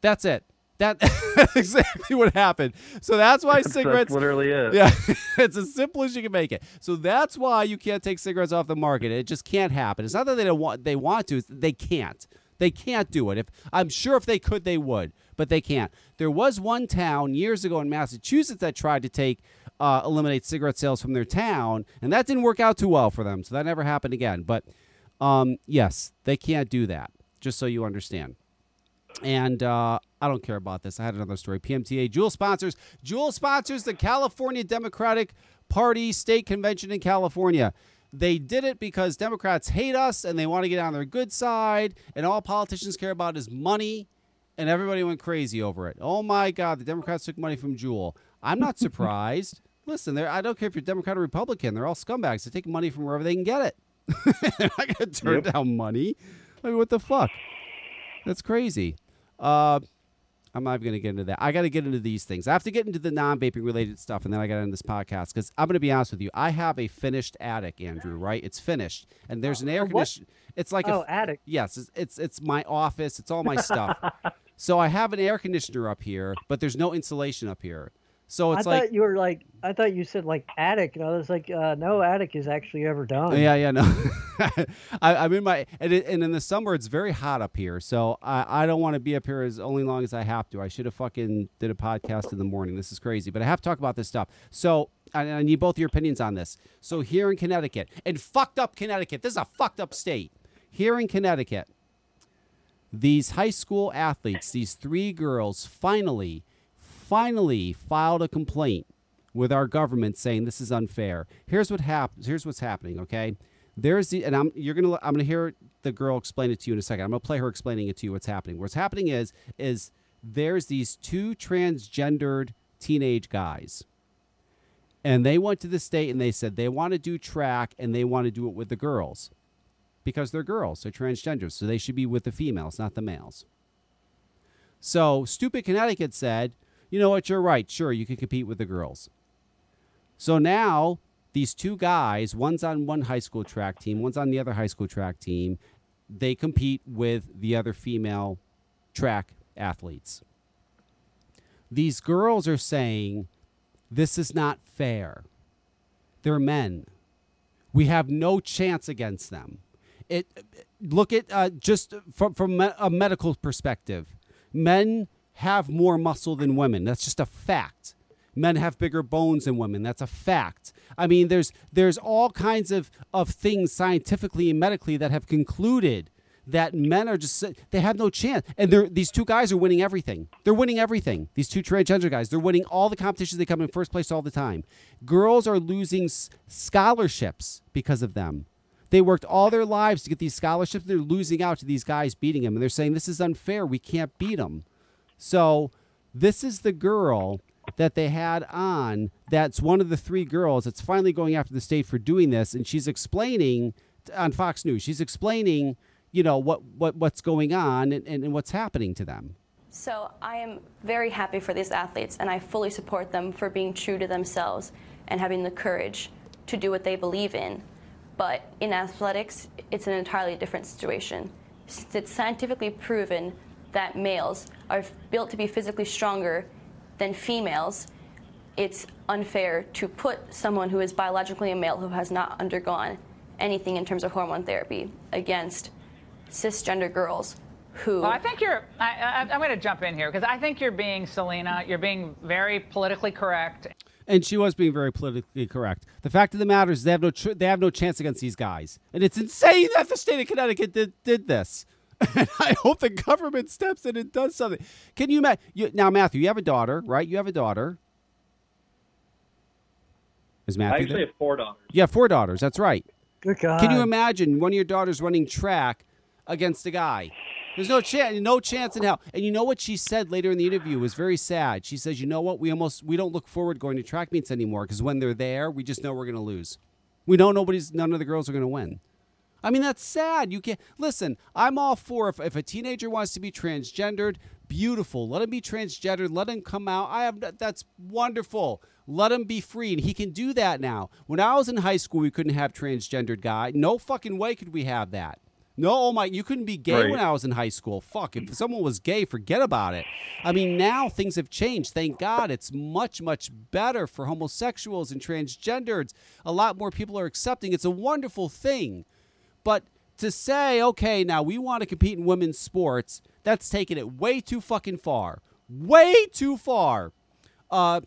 That's it. That, that's exactly what happened. So that's why That's cigarettes. literally it. Yeah, it's as simple as you can make it. So that's why you can't take cigarettes off the market. It just can't happen. It's not that they don't want they want to. It's they can't. They can't do it. If I'm sure if they could, they would, but they can't. There was one town years ago in Massachusetts that tried to take uh, eliminate cigarette sales from their town, and that didn't work out too well for them. So that never happened again. But Um, yes, they can't do that. Just so you understand. And uh, I don't care about this. I had another story. PMTA Juul sponsors. Juul sponsors the California Democratic Party state convention in California. They did it because Democrats hate us and they want to get on their good side, and all politicians care about is money, and everybody went crazy over it. Oh my God, the Democrats took money from Juul. I'm not surprised. Listen, I don't care if you're Democrat or Republican. They're all scumbags. They take money from wherever they can get it. they're not going to turn Yep. down money. I mean, what the fuck? That's crazy. Uh, I'm not even going to get into that. I got to get into these things. I have to get into the non-vaping related stuff, and then I got into this podcast because I'm going to be honest with you. I have a finished attic, Andrew. Right? It's finished, and there's an air conditioner. It's like oh, a attic. yes. It's, it's it's my office. It's all my stuff. so I have an air conditioner up here, but there's no insulation up here. So I it's thought like you were like, I thought you said like attic, and I was like, uh, no attic is actually ever done. Yeah, yeah, no. I, I'm in my and, it, and in the summer it's very hot up here, so I, I don't want to be up here as only long as I have to. I should have fucking did a podcast in the morning. This is crazy, but I have to talk about this stuff. So I, I need both your opinions on this. So here in Connecticut, and fucked up Connecticut, this is a fucked up state. Here in Connecticut, these high school athletes, these three girls, finally, finally filed a complaint with our government saying this is unfair. Here's what happens. Here's what's happening. Okay, there's the and I'm you're gonna I'm gonna hear the girl explain it to you in a second. I'm gonna play her explaining it to you. What's happening? What's happening is is there's these two transgendered teenage guys. And they went to the state and they said they want to do track and they want to do it with the girls because they're girls, they're transgenders, so they should be with the females, not the males. So stupid Connecticut said, you know what, you're right, sure, you can compete with the girls. So now these two guys, one's on one high school track team, one's on the other high school track team, they compete with the other female track athletes. These girls are saying, this is not fair. They're men. We have no chance against them. It look at uh, just from from a medical perspective. Men have more muscle than women. That's just a fact. Men have bigger bones than women. That's a fact. I mean, there's there's all kinds of of things scientifically and medically that have concluded that men are just they have no chance. And they're these two guys are winning everything. They're winning everything. These two transgender guys, they're winning all the competitions. They come in first place all the time. Girls are losing scholarships because of them. They worked all their lives to get these scholarships. They're losing out to these guys beating them, and they're saying this is unfair. We can't beat them. So this is the girl that they had on. That's one of the three girls that's finally going after the state for doing this, and she's explaining on Fox News. She's explaining, you know, what what what's going on and, and, and what's happening to them. So I am very happy for these athletes, and I fully support them for being true to themselves and having the courage to do what they believe in. But in athletics, it's an entirely different situation. Since it's scientifically proven that males are built to be physically stronger than females, it's unfair to put someone who is biologically a male who has not undergone anything in terms of hormone therapy against cisgender girls who Well, I think you're. I, I, I'm going to jump in here because I think you're being Selina. You're being very politically correct. And she was being very politically correct. The fact of the matter is, they have no tr- they have no chance against these guys, and it's insane that the state of Connecticut did, did this. And I hope the government steps in and does something. Can you imagine? You, now, Matthew, you have a daughter, right? You have a daughter. Is Matthew? I Matthew actually there? have four daughters. You have four daughters. That's right. Good God. Can you imagine one of your daughters running track against a guy? There's no chance, no chance in hell. And you know what she said later in the interview was very sad. She says, "You know what? We almost we don't look forward going to track meets anymore because when they're there, we just know we're going to lose. We know nobody's none of the girls are going to win." I mean, that's sad. You can't listen. I'm all for if, if a teenager wants to be transgendered, beautiful. Let him be transgendered. Let him come out. I have that's wonderful. Let him be free, and he can do that now. When I was in high school, we couldn't have transgendered guy. No fucking way could we have that. No, oh my, you couldn't be gay Right. when I was in high school. Fuck, if someone was gay, forget about it. I mean, now things have changed. Thank God, it's much, much better for homosexuals and transgenders. A lot more people are accepting. It's a wonderful thing. But to say, okay, now we want to compete in women's sports, that's taking it way too fucking far. Way too far. Uh,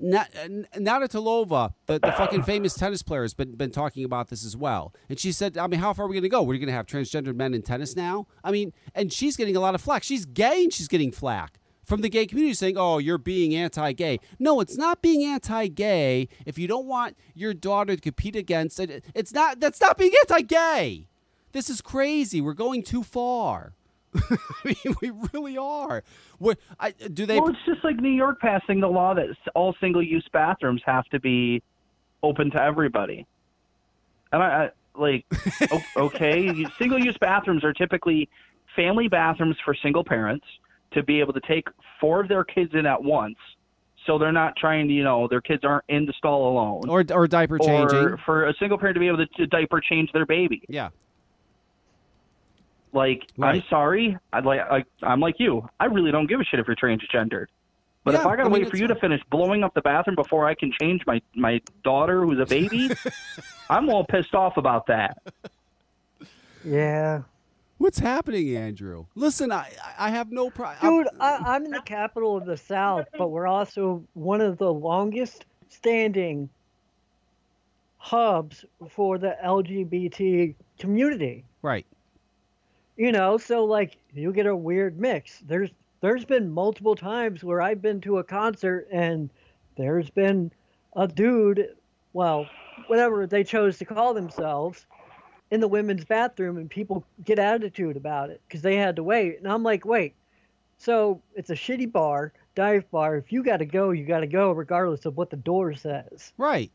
Na- N- Navratilova, the, the fucking famous tennis player, has been, been talking about this as well. And she said, I mean, how far are we going to go? We're going to have transgendered men in tennis now? I mean, and she's getting a lot of flack. She's gay and she's getting flack from the gay community saying, oh, you're being anti gay. No, it's not being anti gay if you don't want your daughter to compete against it. It's not, that's not being anti gay. This is crazy. We're going too far. I mean, we really are. We're, I, do they? Well, it's just like New York passing the law that all single-use bathrooms have to be open to everybody. And I, I like, okay, single-use bathrooms are typically family bathrooms for single parents to be able to take four of their kids in at once, so they're not trying to, you know, their kids aren't in the stall alone. or, or diaper changing. Or for a single parent to be able to, to diaper change their baby. yeah. Like, Right. I'm sorry, I'd like, I, I'm like you. I really don't give a shit if you're transgendered. But if I gotta I mean, wait for you to finish blowing up the bathroom before I can change my my daughter who's a baby, I'm all pissed off about that. Yeah. What's happening, Andrew? Listen, I I have no problem. Dude, I, I'm in the capital of the South, but we're also one of the longest standing hubs for the LGBT community. right. You know, so like you get a weird mix. There's there's been multiple times where I've been to a concert and there's been a dude, well, whatever they chose to call themselves, in the women's bathroom and people get attitude about it because they had to wait. And I'm like, wait, so it's a shitty bar, dive bar. If you got to go, you got to go, regardless of what the door says. Right.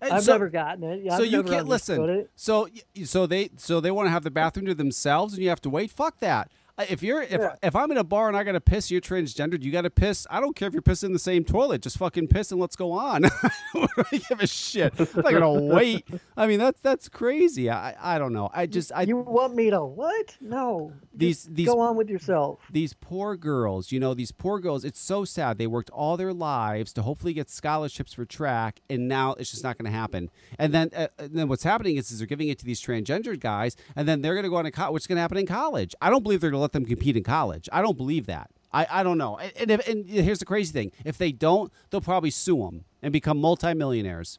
And I've so- never gotten it. So I've you never can't listen. It. So so they so they want to have the bathroom to themselves, and you have to wait. Fuck that. If you're if, Yeah. if I'm in a bar and I gotta piss, you're transgendered. You gotta piss. I don't care if you're pissing in the same toilet. Just fucking piss and let's go on. I give a shit. I'm not gonna wait. I mean that's that's crazy. I I don't know. I just I You want me to what? No. These- Just these- go on with yourself. these poor girls, you know, these poor girls, it's so sad. They worked all their lives to hopefully get scholarships for track, and now it's just not going to happen. And then, uh, and then what's happening is, is they're giving it to these transgendered guys, and then they're going to go on to college. What's going to happen in college? I don't believe they're going to let them compete in college. I don't believe that. I, I don't know. And, and, if, and here's the crazy thing if they don't, they'll probably sue them and become multimillionaires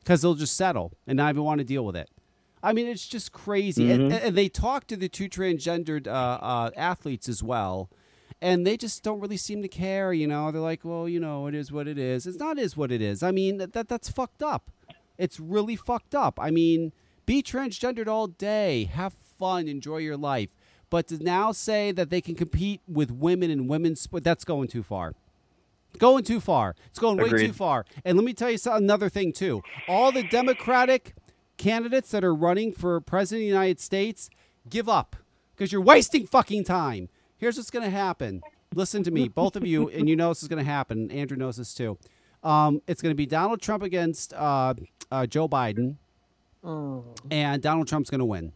because they'll just settle and not even want to deal with it. I mean, it's just crazy. And, and they talk to the two transgendered uh, uh, athletes as well, and they just don't really seem to care. You know, they're like, well, you know, it is what it is. It's not is what it is. I mean, that, that that's fucked up. It's really fucked up. I mean, be transgendered all day, have fun, enjoy your life. But to now say that they can compete with women in women's sport, that's going too far. Going too far. It's going way too far. And let me tell you so- another thing too. All the Democratic candidates that are running for president of the United States, give up because you're wasting fucking time. Here's what's going to happen. Listen to me, both of you, and you know this is going to happen. Andrew knows this too. Um, it's going to be Donald Trump against uh, uh, Joe Biden, Oh. and Donald Trump's going to win.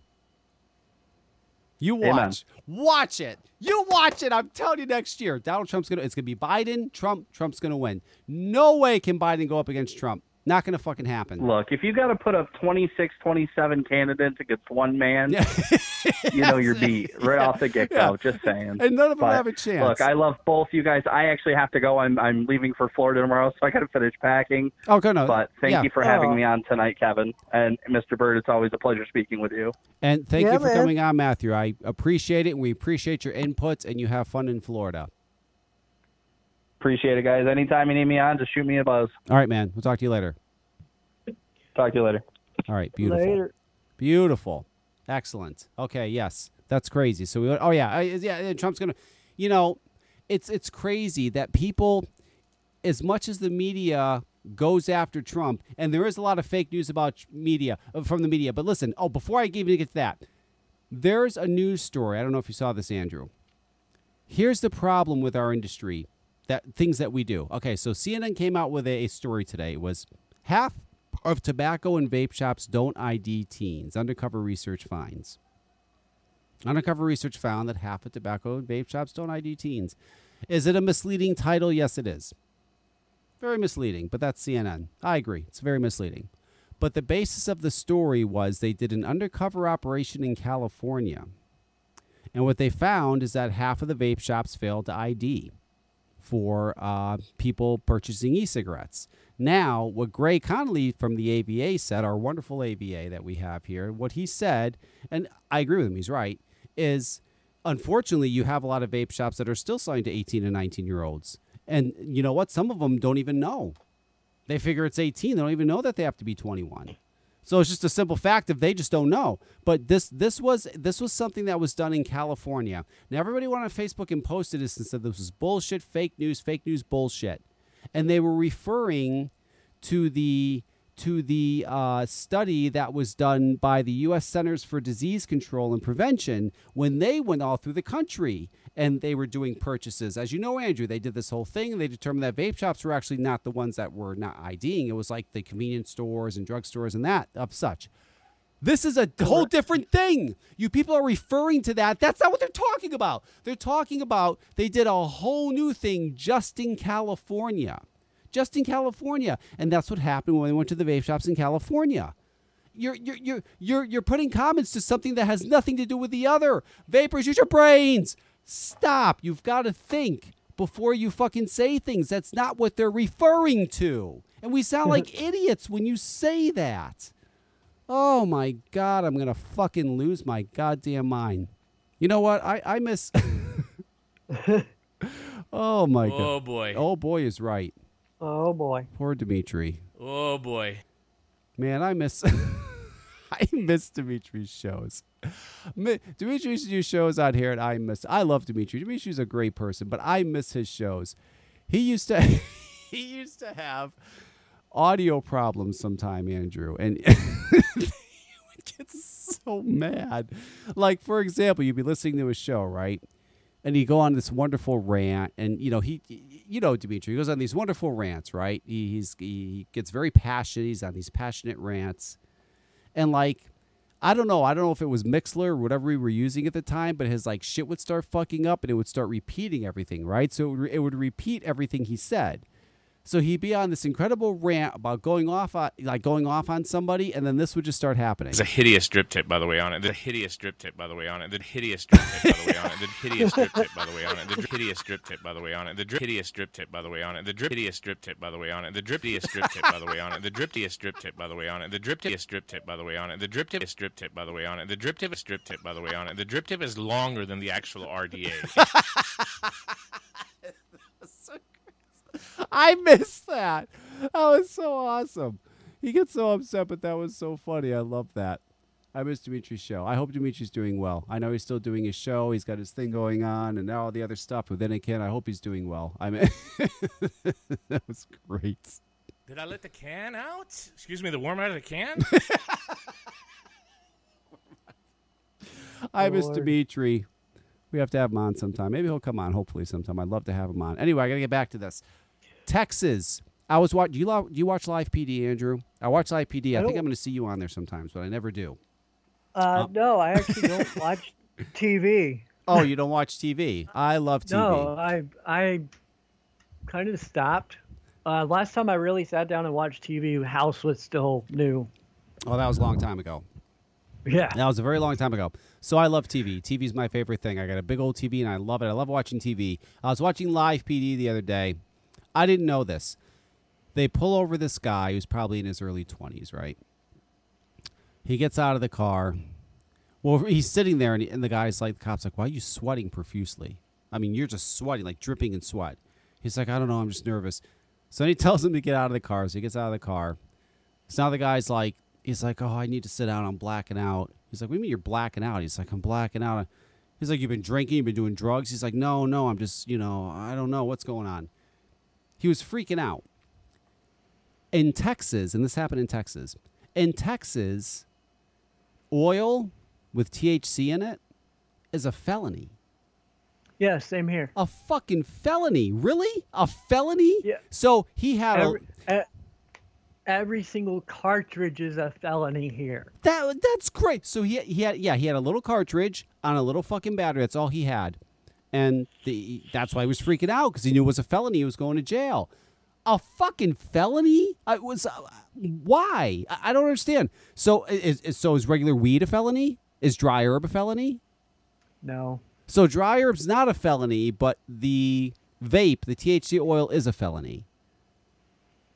You Amen. watch, watch it. You watch it. I'm telling you, next year, Donald Trump's gonna. It's gonna be Biden, Trump. Trump's gonna win. No way can Biden go up against Trump. Not gonna fucking happen. Look, if you got to put up 26, 27 candidates against one man, you know you're beat right off the get go. Yeah. Just saying. And none of them have a chance. Look, I love both you guys. I actually have to go. I'm I'm leaving for Florida tomorrow, so I got to finish packing. oh, go no. But thank yeah. you for having Oh. me on tonight, Kevin and Mr. Bird. It's always a pleasure speaking with you. And thank Yeah, you for man. coming on, Matthew. I appreciate it, and we appreciate your inputs. And you have fun in Florida. Appreciate it, guys. Anytime you need me on, just shoot me a buzz. All right, man. We'll talk to you later. Talk to you later. All right, beautiful. Later. Beautiful. Excellent. Okay, yes. That's crazy. So we oh yeah, yeah, Trump's going to you know, it's it's crazy that people as much as the media goes after Trump and there is a lot of fake news about media uh, from the media. But listen, oh, before I even get to that, there's a news story. I don't know if you saw this, Andrew. Here's the problem with our industry, that things that we do. Okay, so CNN came out with a, a story today. It was half of tobacco and vape shops don't ID teens. Undercover research finds. Undercover research found that half of tobacco and vape shops don't ID teens. Is it a misleading title? Yes, it is. Very misleading, but that's CNN. I agree. It's very misleading. But the basis of the story was they did an undercover operation in California. And what they found is that half of the vape shops failed to ID. For uh, people purchasing e-cigarettes. Now, what Greg Conley from the AVA said, our wonderful AVA that we have here, what he said, and I agree with him, he's right, is unfortunately you have a lot of vape shops that are still selling to 18 and 19 year olds. And you know what? Some of them don't even know. They figure it's 18. They don't even know that they have to be 21. So it's just a simple fact if they just don't know. But this this was this was something that was done in California. Now everybody went on Facebook and posted this and said this was bullshit, fake news, fake news, bullshit, and they were referring to the to the uh, study that was done by the U.S. Centers for Disease Control and Prevention when they went all through the country and they were doing purchases. As you know, Andrew, they did this whole thing and they determined that vape shops were actually not the ones that were not IDing. It was like the convenience stores and drugstores and that of such. This is a whole different thing. You people are referring to that. That's not what they're talking about. They're talking about they did a whole new thing just in California just in California. And that's what happened when we went to the vape shops in California. You're, you're, you're, you're, you're putting comments to something that has nothing to do with the other. Vapors, use your brains. Stop. You've got to think before you fucking say things. That's not what they're referring to. And we sound like idiots when you say that. Oh my God, I'm going to fucking lose my goddamn mind. You know what? I, I miss. oh my oh, God. Oh boy. Oh boy is right. Oh boy. Poor Dimitri. Oh boy. Man, I miss I miss Dimitri's shows. Mi- Dimitri used to do shows out here and I miss I love Dimitri. Dimitri's a great person, but I miss his shows. He used to he used to have audio problems sometime, Andrew, and he would get so mad. Like for example, you'd be listening to a show, right? and he'd go on this wonderful rant and you know he you know dimitri he goes on these wonderful rants right? He, he's he gets very passionate he's on these passionate rants. And like i don't know i don't know if it was Mixlr or whatever we were using at the time but his like shit would start fucking up and it would start repeating everything right? So it would, it would repeat everything he said so he'd be on this incredible rant about going off on, like going off on somebody, and then this would just start happening. There's a hideous drip tip, by the way, on it. The hideous drip tip, by the way, on it. The hideous drip tip, by the way, on it. The hideous drip tip, by the way, on it. The hideous drip tip, by the way, on it. The drip hideous drip tip, by the way, on it. The drip hideous drip tip, by the way, on it. The drip hideous drip tip, by the way, on it. The drip hideous drip tip, by the way, on it. The drip hideous drip tip, by the way, on it. The drip tip drip tip, by the way, on it. The drip tip is drip tip, by the way, on it. The drip tip is longer than the actual RDA. I missed that. That was so awesome. He gets so upset, but that was so funny. I love that. I miss Dimitri's show. I hope Dimitri's doing well. I know he's still doing his show. He's got his thing going on and all the other stuff with Anakin. I hope he's doing well. I mean, that was great. Did I let the can out? Excuse me, the worm out of the can? I miss Dimitri. We have to have him on sometime. Maybe he'll come on. Hopefully sometime. I'd love to have him on. Anyway, I gotta get back to this. Texas. I was watching. You lo- do you watch Live PD, Andrew? I watch Live PD. I, I think I'm going to see you on there sometimes, but I never do. Uh, Um, no, I actually don't watch TV. Oh, you don't watch TV? I love TV. No, I I kind of stopped. Uh, last time I really sat down and watched TV, House was still new. Oh, that was a long time ago. Yeah. That was a very long time ago. So I love TV. TV is my favorite thing. I got a big old TV and I love it. I love watching TV. I was watching Live PD the other day. I didn't know this. They pull over this guy who's probably in his early 20s, right? He gets out of the car. Well, he's sitting there and, and the guy's like, the cop's like, why are you sweating profusely? I mean, you're just sweating, like dripping in sweat. He's like, I don't know. I'm just nervous. So he tells him to get out of the car. So he gets out of the car. So now the guy's like, he's like, oh, I need to sit down. I'm blacking out. He's like, what do you mean you're blacking out? He's like, I'm blacking out. He's like, you've been drinking, you've been doing drugs. He's like, no, no, I'm just, you know, I don't know what's going on. He was freaking out. In Texas, and this happened in Texas, in Texas, oil with THC in it is a felony. Yeah, same here. A fucking felony. Really? A felony? Yeah. So he had Every, a. every single cartridge is a felony here. That that's great. So he he had yeah he had a little cartridge on a little fucking battery. That's all he had, and the, that's why he was freaking out because he knew it was a felony. He was going to jail. A fucking felony? I was uh, why? I, I don't understand. So is, is so is regular weed a felony? Is dry herb a felony? No. So dry herb's not a felony, but the vape, the THC oil is a felony.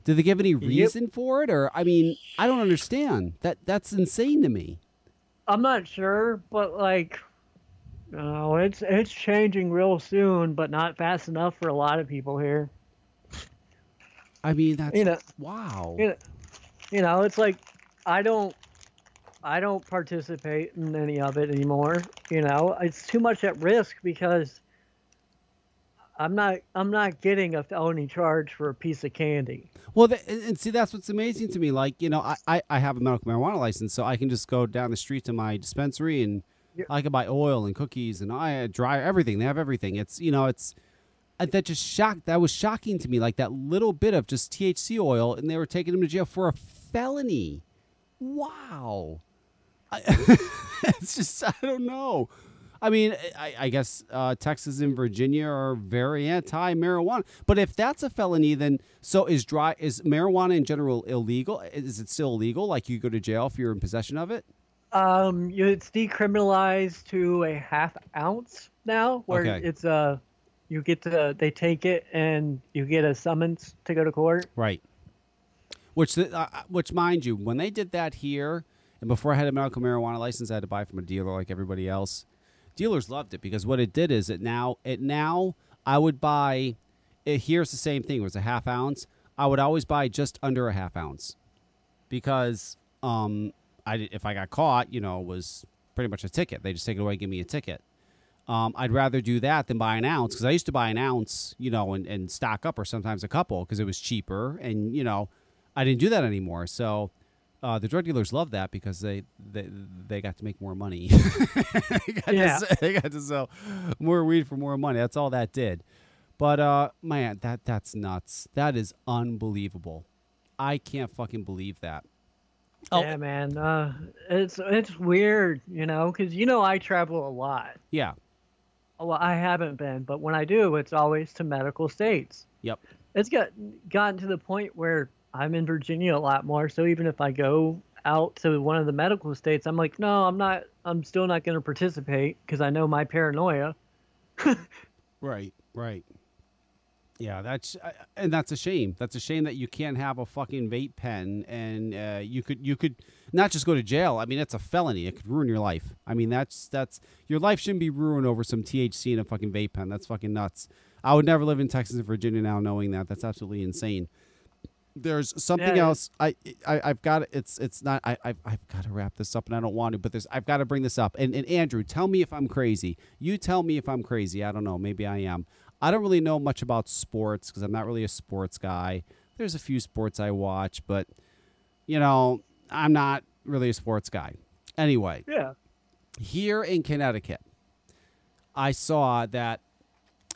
Did they give any reason for it, or I mean, I don't understand. That that's insane to me. I'm not sure, but like, no, it's it's changing real soon, but not fast enough for a lot of people here. I mean, that's You know- wow. You know, you know, it's like I don't I don't participate in any of it anymore. You know, it's too much at risk because I'm not I'm not getting a felony charge for a piece of candy. Well, th- and and see, that's what's amazing to me. Like, you know, I, I, I have a medical marijuana license, so I can just go down the street to my dispensary and Yeah. I can buy oil and cookies and I dry everything. They have everything. It's, you know, it's uh, that just shocked. That was shocking to me. Like that little bit of just THC oil, and they were taking him to jail for a felony. Wow. I, it's just, I don't know. I mean, I, I guess uh, Texas and Virginia are very anti-marijuana. But if that's a felony, then so is dry is marijuana in general illegal? Is it still illegal? Like you go to jail if you're in possession of it? Um, it's decriminalized to a half ounce now, where Okay. it's uh you get to they take it and you get a summons to go to court. Right. Which, the, uh, which, mind you, when they did that here, and before I had a medical marijuana license, I had to buy from a dealer like everybody else. Dealers loved it because what it did is it now it now I would buy. It, here's the same thing. It was a half ounce. I would always buy just under a half ounce because um I if I got caught, you know, it was pretty much a ticket. They just take it away, and give me a ticket. Um, I'd rather do that than buy an ounce because I used to buy an ounce, you know, and, and stock up or sometimes a couple because it was cheaper. And, you know, I didn't do that anymore. So uh, the drug dealers love that because they, they, they got to make more money. they, got Yeah. to, they got to sell more weed for more money. That's all that did. But, uh, man, that that's nuts. That is unbelievable. I can't fucking believe that. Oh. Yeah, man. Uh, it's it's weird, you know, because you know I travel a lot. Yeah. Well, I haven't been, but when I do, it's always to medical states. Yep. It's got gotten to the point where I'm in Virginia a lot more. So even if I go out to one of the medical states, I'm like, no, I'm not. I'm still not going to participate because I know my paranoia. Right, right. Yeah, that's uh, and that's a shame. That's a shame that you can't have a fucking vape pen, and uh, you could you could not just go to jail. I mean, that's a felony. It could ruin your life. I mean, that's that's your life shouldn't be ruined over some THC in a fucking vape pen. That's fucking nuts. I would never live in Texas and Virginia now, knowing that. That's absolutely insane. There's something Yeah. else. I, I I've got it's it's not. I I've, I've got to wrap this up, and I don't want to, but there's I've got to bring this up. And and Andrew, tell me if I'm crazy. You tell me if I'm crazy. I don't know. Maybe I am. I don't really know much about sports because I'm not really a sports guy. There's a few sports I watch, but you know, I'm not really a sports guy. Anyway, Yeah. here in Connecticut, I saw that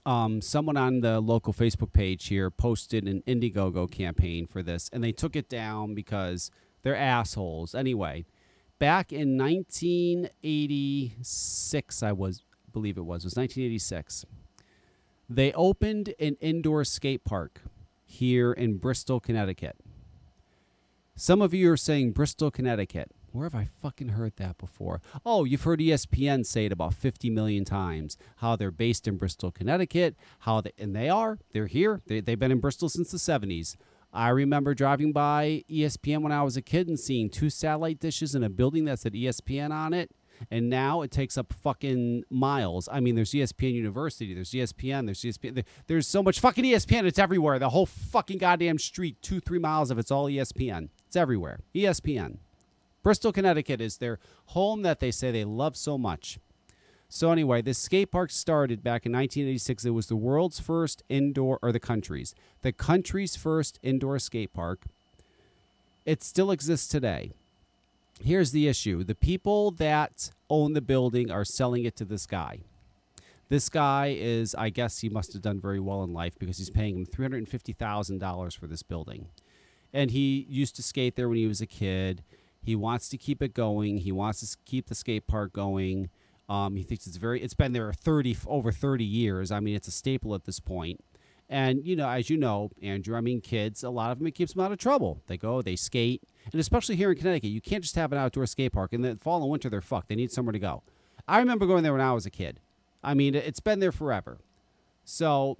um, someone on the local Facebook page here posted an Indiegogo campaign for this, and they took it down because they're assholes. Anyway, back in 1986, I was believe it was it was 1986. They opened an indoor skate park here in Bristol, Connecticut. Some of you are saying Bristol, Connecticut. Where have I fucking heard that before? Oh, you've heard ESPN say it about 50 million times. How they're based in Bristol, Connecticut. How they, and they are. They're here. They, they've been in Bristol since the 70s. I remember driving by ESPN when I was a kid and seeing two satellite dishes in a building that said ESPN on it. And now it takes up fucking miles. I mean, there's ESPN University, there's ESPN, there's ESPN. There's so much fucking ESPN. It's everywhere. The whole fucking goddamn street, two, three miles of it's all ESPN. It's everywhere. ESPN. Bristol, Connecticut is their home that they say they love so much. So anyway, this skate park started back in 1986. It was the world's first indoor, or the country's, the country's first indoor skate park. It still exists today. Here's the issue: the people that own the building are selling it to this guy. This guy is, I guess, he must have done very well in life because he's paying him three hundred and fifty thousand dollars for this building, and he used to skate there when he was a kid. He wants to keep it going. He wants to keep the skate park going. Um, he thinks it's very. It's been there thirty over thirty years. I mean, it's a staple at this point. And you know, as you know, Andrew, I mean, kids, a lot of them it keeps them out of trouble. They go, they skate, and especially here in Connecticut, you can't just have an outdoor skate park. In the fall and winter, they're fucked. They need somewhere to go. I remember going there when I was a kid. I mean, it's been there forever. So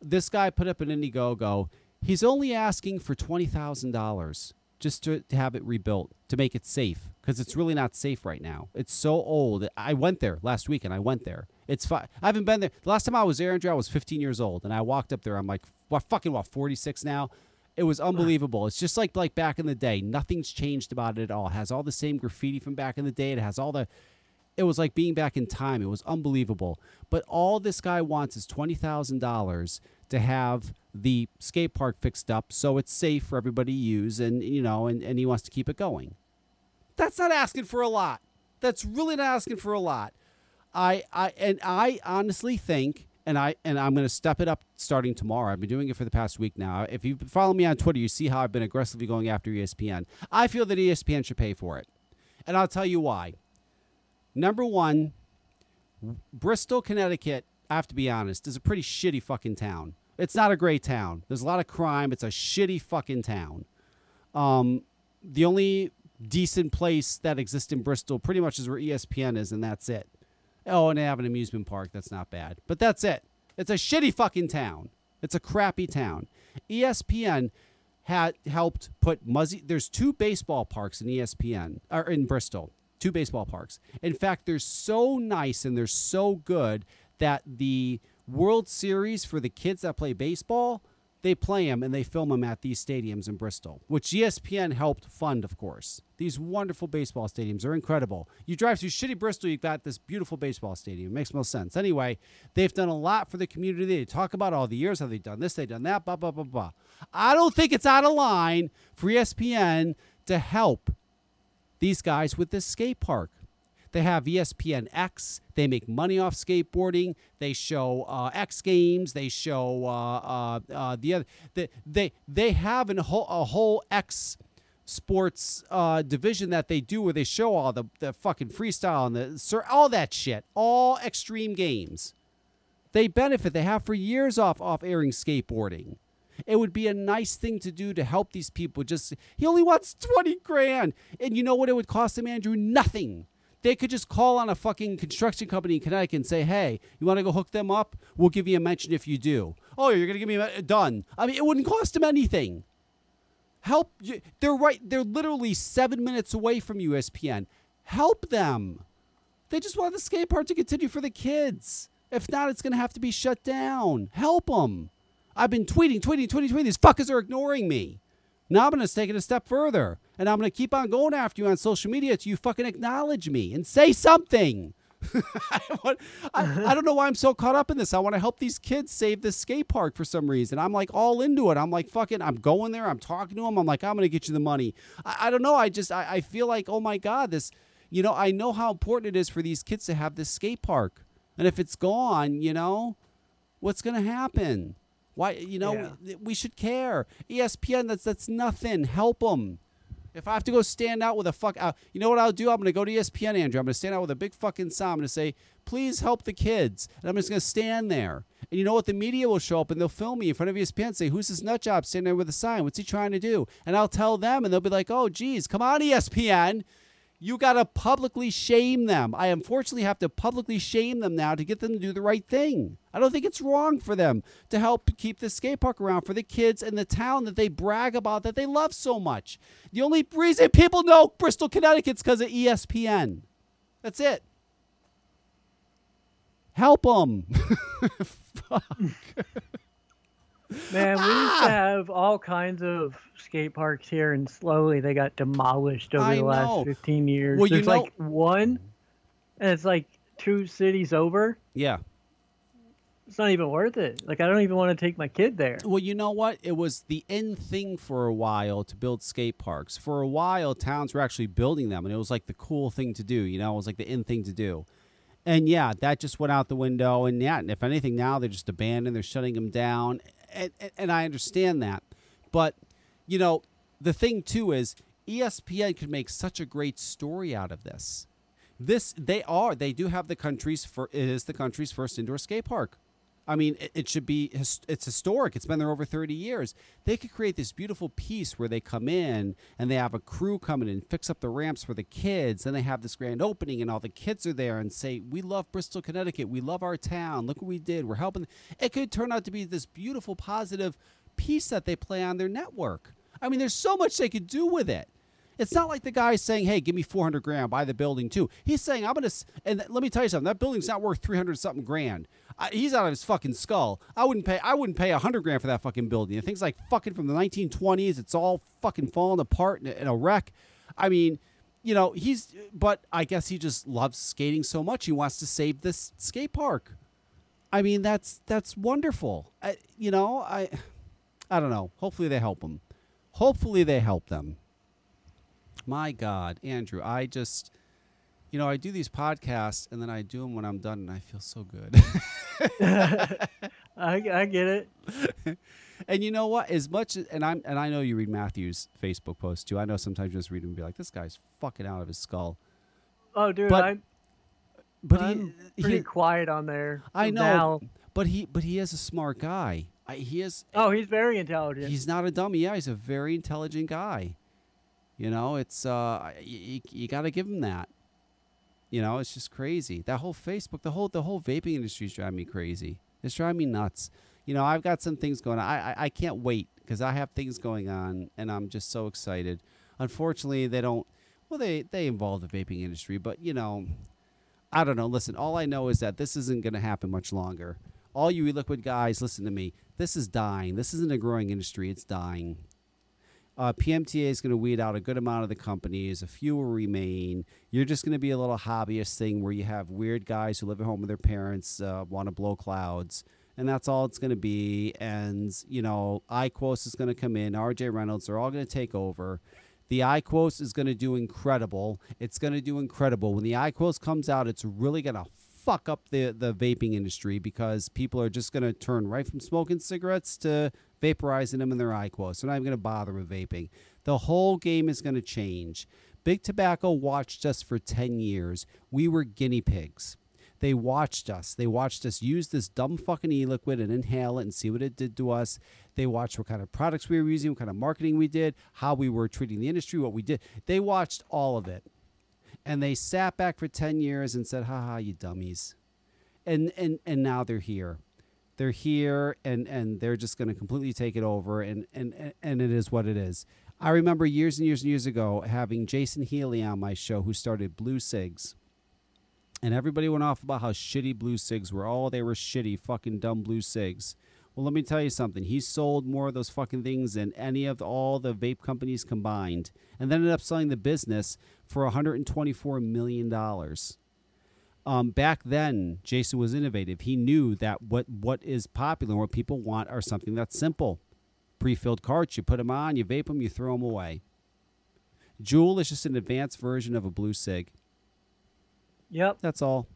this guy put up an Indiegogo. He's only asking for twenty thousand dollars just to, to have it rebuilt to make it safe because it's really not safe right now. It's so old. I went there last week and I went there. It's fine. I haven't been there. The last time I was there, Andrew, I was 15 years old and I walked up there. I'm like, what, fucking what, 46 now? It was unbelievable. It's just like like back in the day. Nothing's changed about it at all. It has all the same graffiti from back in the day. It has all the it was like being back in time. It was unbelievable. But all this guy wants is twenty thousand dollars to have the skate park fixed up so it's safe for everybody to use and you know and, and he wants to keep it going. That's not asking for a lot. That's really not asking for a lot. I I and I honestly think and I and I'm going to step it up starting tomorrow. I've been doing it for the past week now. If you follow me on Twitter, you see how I've been aggressively going after ESPN. I feel that ESPN should pay for it, and I'll tell you why. Number one, Bristol, Connecticut. I have to be honest, is a pretty shitty fucking town. It's not a great town. There's a lot of crime. It's a shitty fucking town. Um, the only decent place that exists in Bristol pretty much is where ESPN is, and that's it. Oh, and they have an amusement park. That's not bad. But that's it. It's a shitty fucking town. It's a crappy town. ESPN had helped put Muzzy. There's two baseball parks in ESPN or in Bristol. Two baseball parks. In fact, they're so nice and they're so good that the World Series for the kids that play baseball, they play them and they film them at these stadiums in Bristol, which ESPN helped fund, of course. These wonderful baseball stadiums are incredible. You drive through shitty Bristol, you've got this beautiful baseball stadium. It makes no sense. Anyway, they've done a lot for the community. They talk about all the years how they've done this, they've done that, blah, blah, blah, blah. I don't think it's out of line for ESPN to help these guys with this skate park. They have ESPN X. They make money off skateboarding. They show uh, X Games. They show uh, uh, uh, the other. They, they they have a whole a whole X sports uh, division that they do where they show all the, the fucking freestyle and the all that shit, all extreme games. They benefit. They have for years off off airing skateboarding. It would be a nice thing to do to help these people. Just he only wants twenty grand, and you know what it would cost him, Andrew? Nothing. They could just call on a fucking construction company in Connecticut and say, "Hey, you want to go hook them up? We'll give you a mention if you do." Oh, you're gonna give me a uh, done. I mean, it wouldn't cost them anything. Help. you- They're right. They're literally seven minutes away from ESPN. Help them. They just want the skate park to continue for the kids. If not, it's going to have to be shut down. Help them. I've been tweeting, tweeting, tweeting, tweeting. These fuckers are ignoring me. Now I'm going to take it a step further. And I'm going to keep on going after you on social media until you fucking acknowledge me and say something. I, I, don't know why I'm so caught up in this. I want to help these kids save this skate park for some reason. I'm like all into it. I'm like fucking. I'm going there. I'm talking to them. I'm like I'm gonna get you the money. I, I don't know. I just I, I feel like oh my god this. You know I know how important it is for these kids to have this skate park, and if it's gone, you know, what's gonna happen? Why you know Yeah. we, we should care. ESPN that's that's nothing. Help them. If I have to go stand out with a fuck out, you know what I'll do? I'm gonna go to ESPN, Andrew. I'm gonna stand out with a big fucking sign. I'm gonna say, "Please help the kids," and I'm just gonna stand there. And you know what? The media will show up and they'll film me in front of ESPN, and say, "Who's this nut job standing there with a sign? What's he trying to do?" And I'll tell them, and they'll be like, "Oh, geez, come on, ESPN." You got to publicly shame them. I unfortunately have to publicly shame them now to get them to do the right thing. I don't think it's wrong for them to help keep the skate park around for the kids in the town that they brag about that they love so much. The only reason people know Bristol, Connecticut's because of ESPN. That's it. Help them. Man, we used Ah! to have all kinds of skate parks here, and slowly they got demolished over I the know. last 15 years. Well, you There's know- like one, and it's like two cities over. yeah. It's not even worth it. Like, I don't even want to take my kid there. Well, you know what? It was the in thing for a while to build skate parks. For a while, towns were actually building them, and it was like the cool thing to do. You know, it was like the in thing to do. And yeah, that just went out the window. And yeah, if anything, now they're just abandoned. They're shutting them down, and, and, and I understand that. But you know, the thing too is ESPN could make such a great story out of this. This they are. They do have the country's for it is the country's first indoor skate park. I mean, it, it should be it's historic. It's been there over 30 years. They could create this beautiful piece where they come in and they have a crew come in and fix up the ramps for the kids. Then they have this grand opening and all the kids are there and say, "We love Bristol, Connecticut. We love our town. Look what we did. We're helping." It could turn out to be this beautiful, positive piece that they play on their network. I mean, there's so much they could do with it. It's not like the guy's saying, "Hey, give me 400 grand, buy the building too." He's saying, "I'm gonna," and let me tell you something. That building's not worth 300 something grand. I, he's out of his fucking skull. I wouldn't pay. I wouldn't pay a 100 grand for that fucking building. The thing's like fucking from the 1920s. It's all fucking falling apart in a, in a wreck. I mean, you know, he's. But I guess he just loves skating so much. He wants to save this skate park. I mean, that's that's wonderful. I, you know, I, I don't know. Hopefully they help him. Hopefully they help them. My God, Andrew, I just, you know, I do these podcasts and then I do them when I'm done and I feel so good. I, I get it. and you know what? As much as, and I'm, and I know you read Matthew's Facebook post too. I know sometimes you just read them and be like, this guy's fucking out of his skull. Oh, dude, But- I'm, But I'm he, pretty he, quiet on there. I know, Now. but he, but he is a smart guy. I, he is. Oh, he's very intelligent. He's not a dummy. Yeah, he's a very intelligent guy. You know, it's uh, you, you got to give him that. You know, it's just crazy. That whole Facebook, the whole the whole vaping industry is driving me crazy. It's driving me nuts. You know, I've got some things going on. I I, I can't wait because I have things going on, and I'm just so excited. Unfortunately, they don't. Well, they they involve the vaping industry, but you know, I don't know. Listen, all I know is that this isn't going to happen much longer. All you e-liquid guys, listen to me. This is dying. This isn't a growing industry. It's dying. Uh, PMTA is going to weed out a good amount of the companies. A few will remain. You're just going to be a little hobbyist thing where you have weird guys who live at home with their parents, uh, want to blow clouds, and that's all it's going to be. And you know, IQOS is going to come in. RJ Reynolds, they're all going to take over. The IQOS is going to do incredible. It's going to do incredible. When the IQOS comes out, it's really going to fuck up the, the vaping industry because people are just going to turn right from smoking cigarettes to vaporizing them in their IQOS. They're not even going to bother with vaping. The whole game is going to change. Big Tobacco watched us for 10 years. We were guinea pigs. They watched us. They watched us use this dumb fucking e liquid and inhale it and see what it did to us. They watched what kind of products we were using, what kind of marketing we did, how we were treating the industry, what we did. They watched all of it. And they sat back for 10 years and said, ha ha, you dummies. And, and, and now they're here. They're here and, and they're just going to completely take it over. And, and, and- it is what it is. I remember years and years and years ago having Jason Healy on my show who started Blu Cigs and everybody went off about how shitty blu cigs were. Oh, they were shitty, fucking dumb blu cigs. Well, let me tell you something. He sold more of those fucking things than any of all the vape companies combined, and then ended up selling the business for 124 million dollars. Um, back then, Jason was innovative. He knew that what what is popular, and what people want, are something that's simple. Pre-filled carts. You put them on, you vape them, you throw them away. Juul is just an advanced version of a blu cig. Yep. That's all.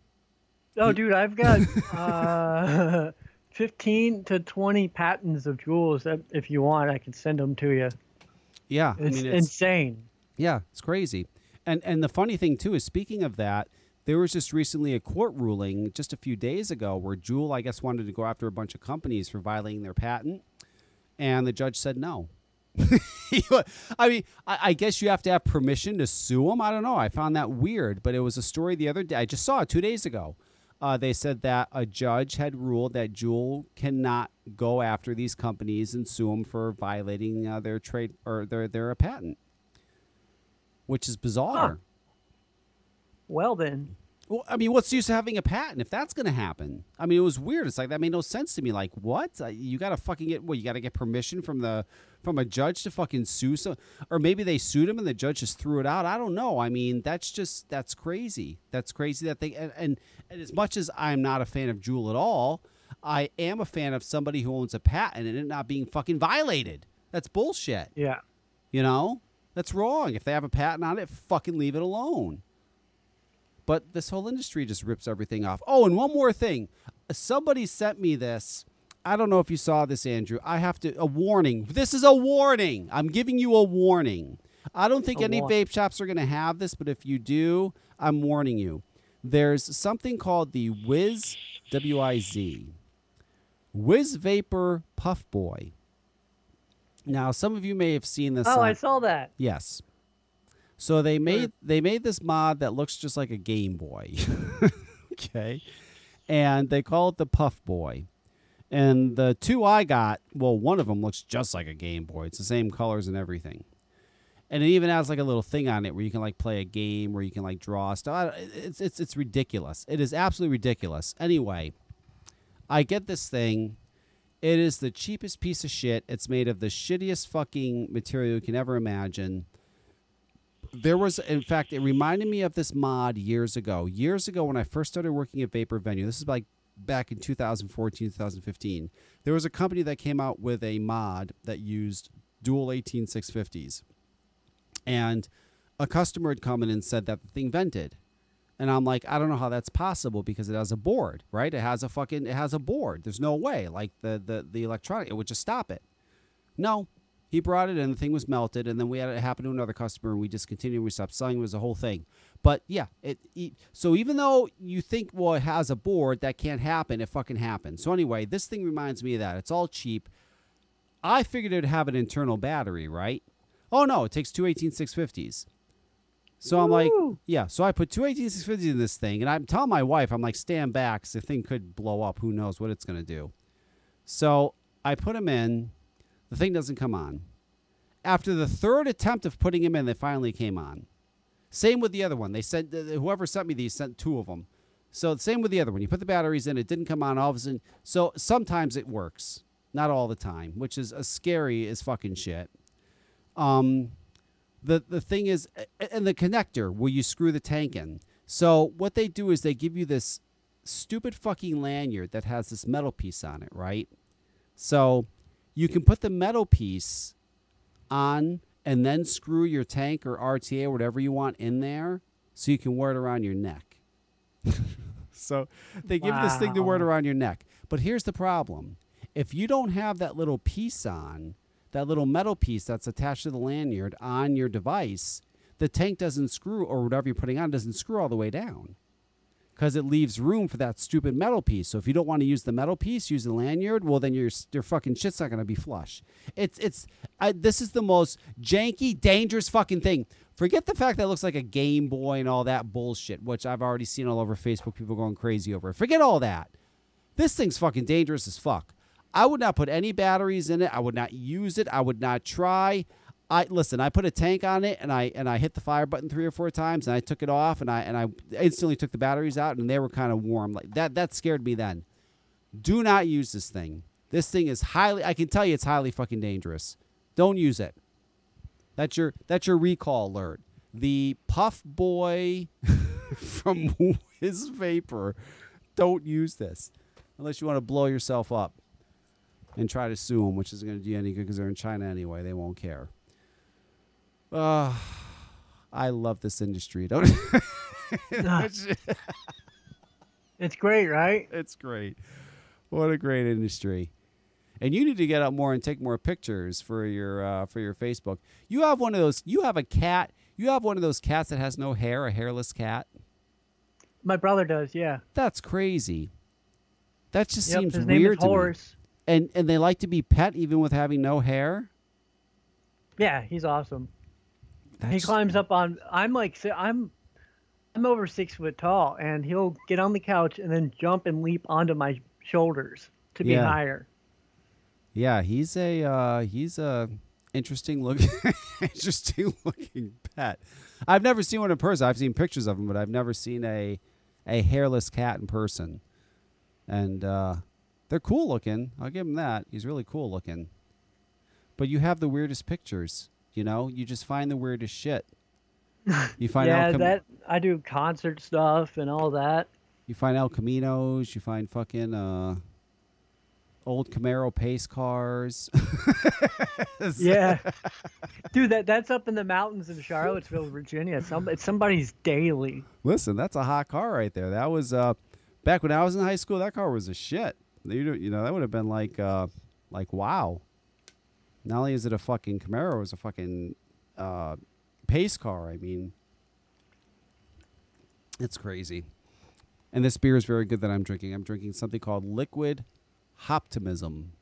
Oh, dude, I've got uh, 15 to 20 patents of Juuls. That if you want, I can send them to you. Yeah, It's, I mean, it's, insane. yeah, it's crazy. And and the funny thing too is, speaking of that, there was just recently a court ruling just a few days ago where Juul, I guess, wanted to go after a bunch of companies for violating their patent, and the judge said no. I mean, I, I guess you have to have permission to sue them. I don't know. I found that weird, but it was a story the other day. I just saw it two days ago. Uh, they said that a judge had ruled that Juul cannot go after these companies and sue them for violating uh, their trade or their their patent, which is bizarre. Well, then. Well, I mean, what's the use of having a patent if that's going to happen? I mean, it was weird. It's like that made no sense to me. Like, what? Uh, You got to fucking get well. You got to get permission from the from a judge to fucking sue some, or maybe they sued him and the judge just threw it out. I don't know. I mean, that's just that's crazy. That's crazy that they and and, and as much as I'm not a fan of Juul at all, I am a fan of somebody who owns a patent and it not being fucking violated. That's bullshit. Yeah. You know, that's wrong. If they have a patent on it, fucking leave it alone. But this whole industry just rips everything off. Oh, and one more thing. Somebody sent me this. I don't know if you saw this, Andrew. I have to a warning. This is a warning. I'm giving you a warning. I don't think A any war- vape shops are going to have this, but if you do, I'm warning you. There's something called the Wiz W I Z. Wiz Vapor Puff Boy. Now, some of you may have seen this. Oh, on- I saw that. Yes. So they made they made this mod that looks just like a Game Boy. okay. And they call it the Puff Boy. And the two I got, well, one of them looks just like a Game Boy. It's the same colors and everything. And it even has like a little thing on it where you can like play a game, where you can like draw stuff. It's it's it's ridiculous. It is absolutely ridiculous. Anyway, I get this thing. It is the cheapest piece of shit. It's made of the shittiest fucking material you can ever imagine. There was, in fact, it reminded me of this mod years ago. Years ago, when I first started working at Vapor Venue, this is like back in 2014, 2015. There was a company that came out with a mod that used dual 18650s. And a customer had come in and said that the thing vented. And I'm like, I don't know how that's possible because it has a board, right? It has a fucking it has a board. There's no way. Like the the the electronic it would just stop it. No. He brought it in, the thing was melted, and then we had it happen to another customer and we discontinued, we stopped selling, it was a whole thing. But yeah, it, it so even though you think well it has a board, that can't happen, it fucking happens. So anyway, this thing reminds me of that. It's all cheap. I figured it'd have an internal battery, right? Oh no, it takes two 18650s. So I'm like, yeah. So I put two 18650s in this thing, and I'm telling my wife, I'm like, stand back, 'cause the thing could blow up. Who knows what it's gonna do? So I put them in. The thing doesn't come on. After the third attempt of putting them in, they finally came on. Same with the other one. They sent whoever sent me these sent two of them. So same with the other one. You put the batteries in, it didn't come on all of a sudden. So sometimes it works, not all the time, which is as scary as fucking shit. Um, the the thing is, and the connector where you screw the tank in. So what they do is they give you this stupid fucking lanyard that has this metal piece on it, right? So you can put the metal piece on and then screw your tank or RTA whatever you want in there so you can wear it around your neck. so they give you this thing to wear it around your neck. But here's the problem. If you don't have that little piece on, that little metal piece that's attached to the lanyard on your device, the tank doesn't screw or whatever you're putting on doesn't screw all the way down because it leaves room for that stupid metal piece. So if you don't want to use the metal piece, use the lanyard. Well, then your your fucking shit's not gonna be flush. It's it's I, this is the most janky, dangerous fucking thing. Forget the fact that it looks like a Game Boy and all that bullshit, which I've already seen all over Facebook. People going crazy over. Forget all that. This thing's fucking dangerous as fuck. I would not put any batteries in it. I would not use it. I would not try. I listen. I put a tank on it, and I and I hit the fire button three or four times, and I took it off, and I and I instantly took the batteries out, and they were kind of warm. Like that. That scared me then. Do not use this thing. This thing is highly. I can tell you, it's highly fucking dangerous. Don't use it. That's your that's your recall alert. The Puff Boy from Wiz Vapor. Don't use this unless you want to blow yourself up and try to sue them, which isn't going to do any good because they're in China anyway. They won't care. Uh, I love this industry. Don't it's, It's great, right? it's great. What a great industry. And you need to get out more and take more pictures for your uh, for your Facebook. You have one of those. You have a cat. You have one of those cats that has no hair, a hairless cat. My brother does, yeah. That's crazy. That just Yep, seems his name weird is to me. And and they like to be pet even with having no hair. Yeah, he's awesome. He climbs up on. I'm like, I'm, I'm over six foot tall, and he'll get on the couch and then jump and leap onto my shoulders to be Yeah. higher. Yeah, he's a uh, he's a interesting looking interesting looking pet. I've never seen one in person. I've seen pictures of him, but I've never seen a a hairless cat in person. And uh, they're cool looking. I'll give him that. He's really cool looking. But you have the weirdest pictures. You know, you just find the weirdest shit. You find yeah, El Cam- that I do concert stuff and all that. you find El Caminos. You find fucking uh, old Camaro pace cars. Yeah, dude, that that's up in the mountains in Charlottesville, Virginia. Some it's somebody's daily. Listen, that's a hot car right there. That was uh, back when I was in high school. That car was a shit. You know, you know that would have been like, uh, like wow. Not only is it a fucking Camaro, it was a fucking uh, pace car. I mean, it's crazy. And this beer is very good that I'm drinking. I'm drinking something called Liquid Optimism.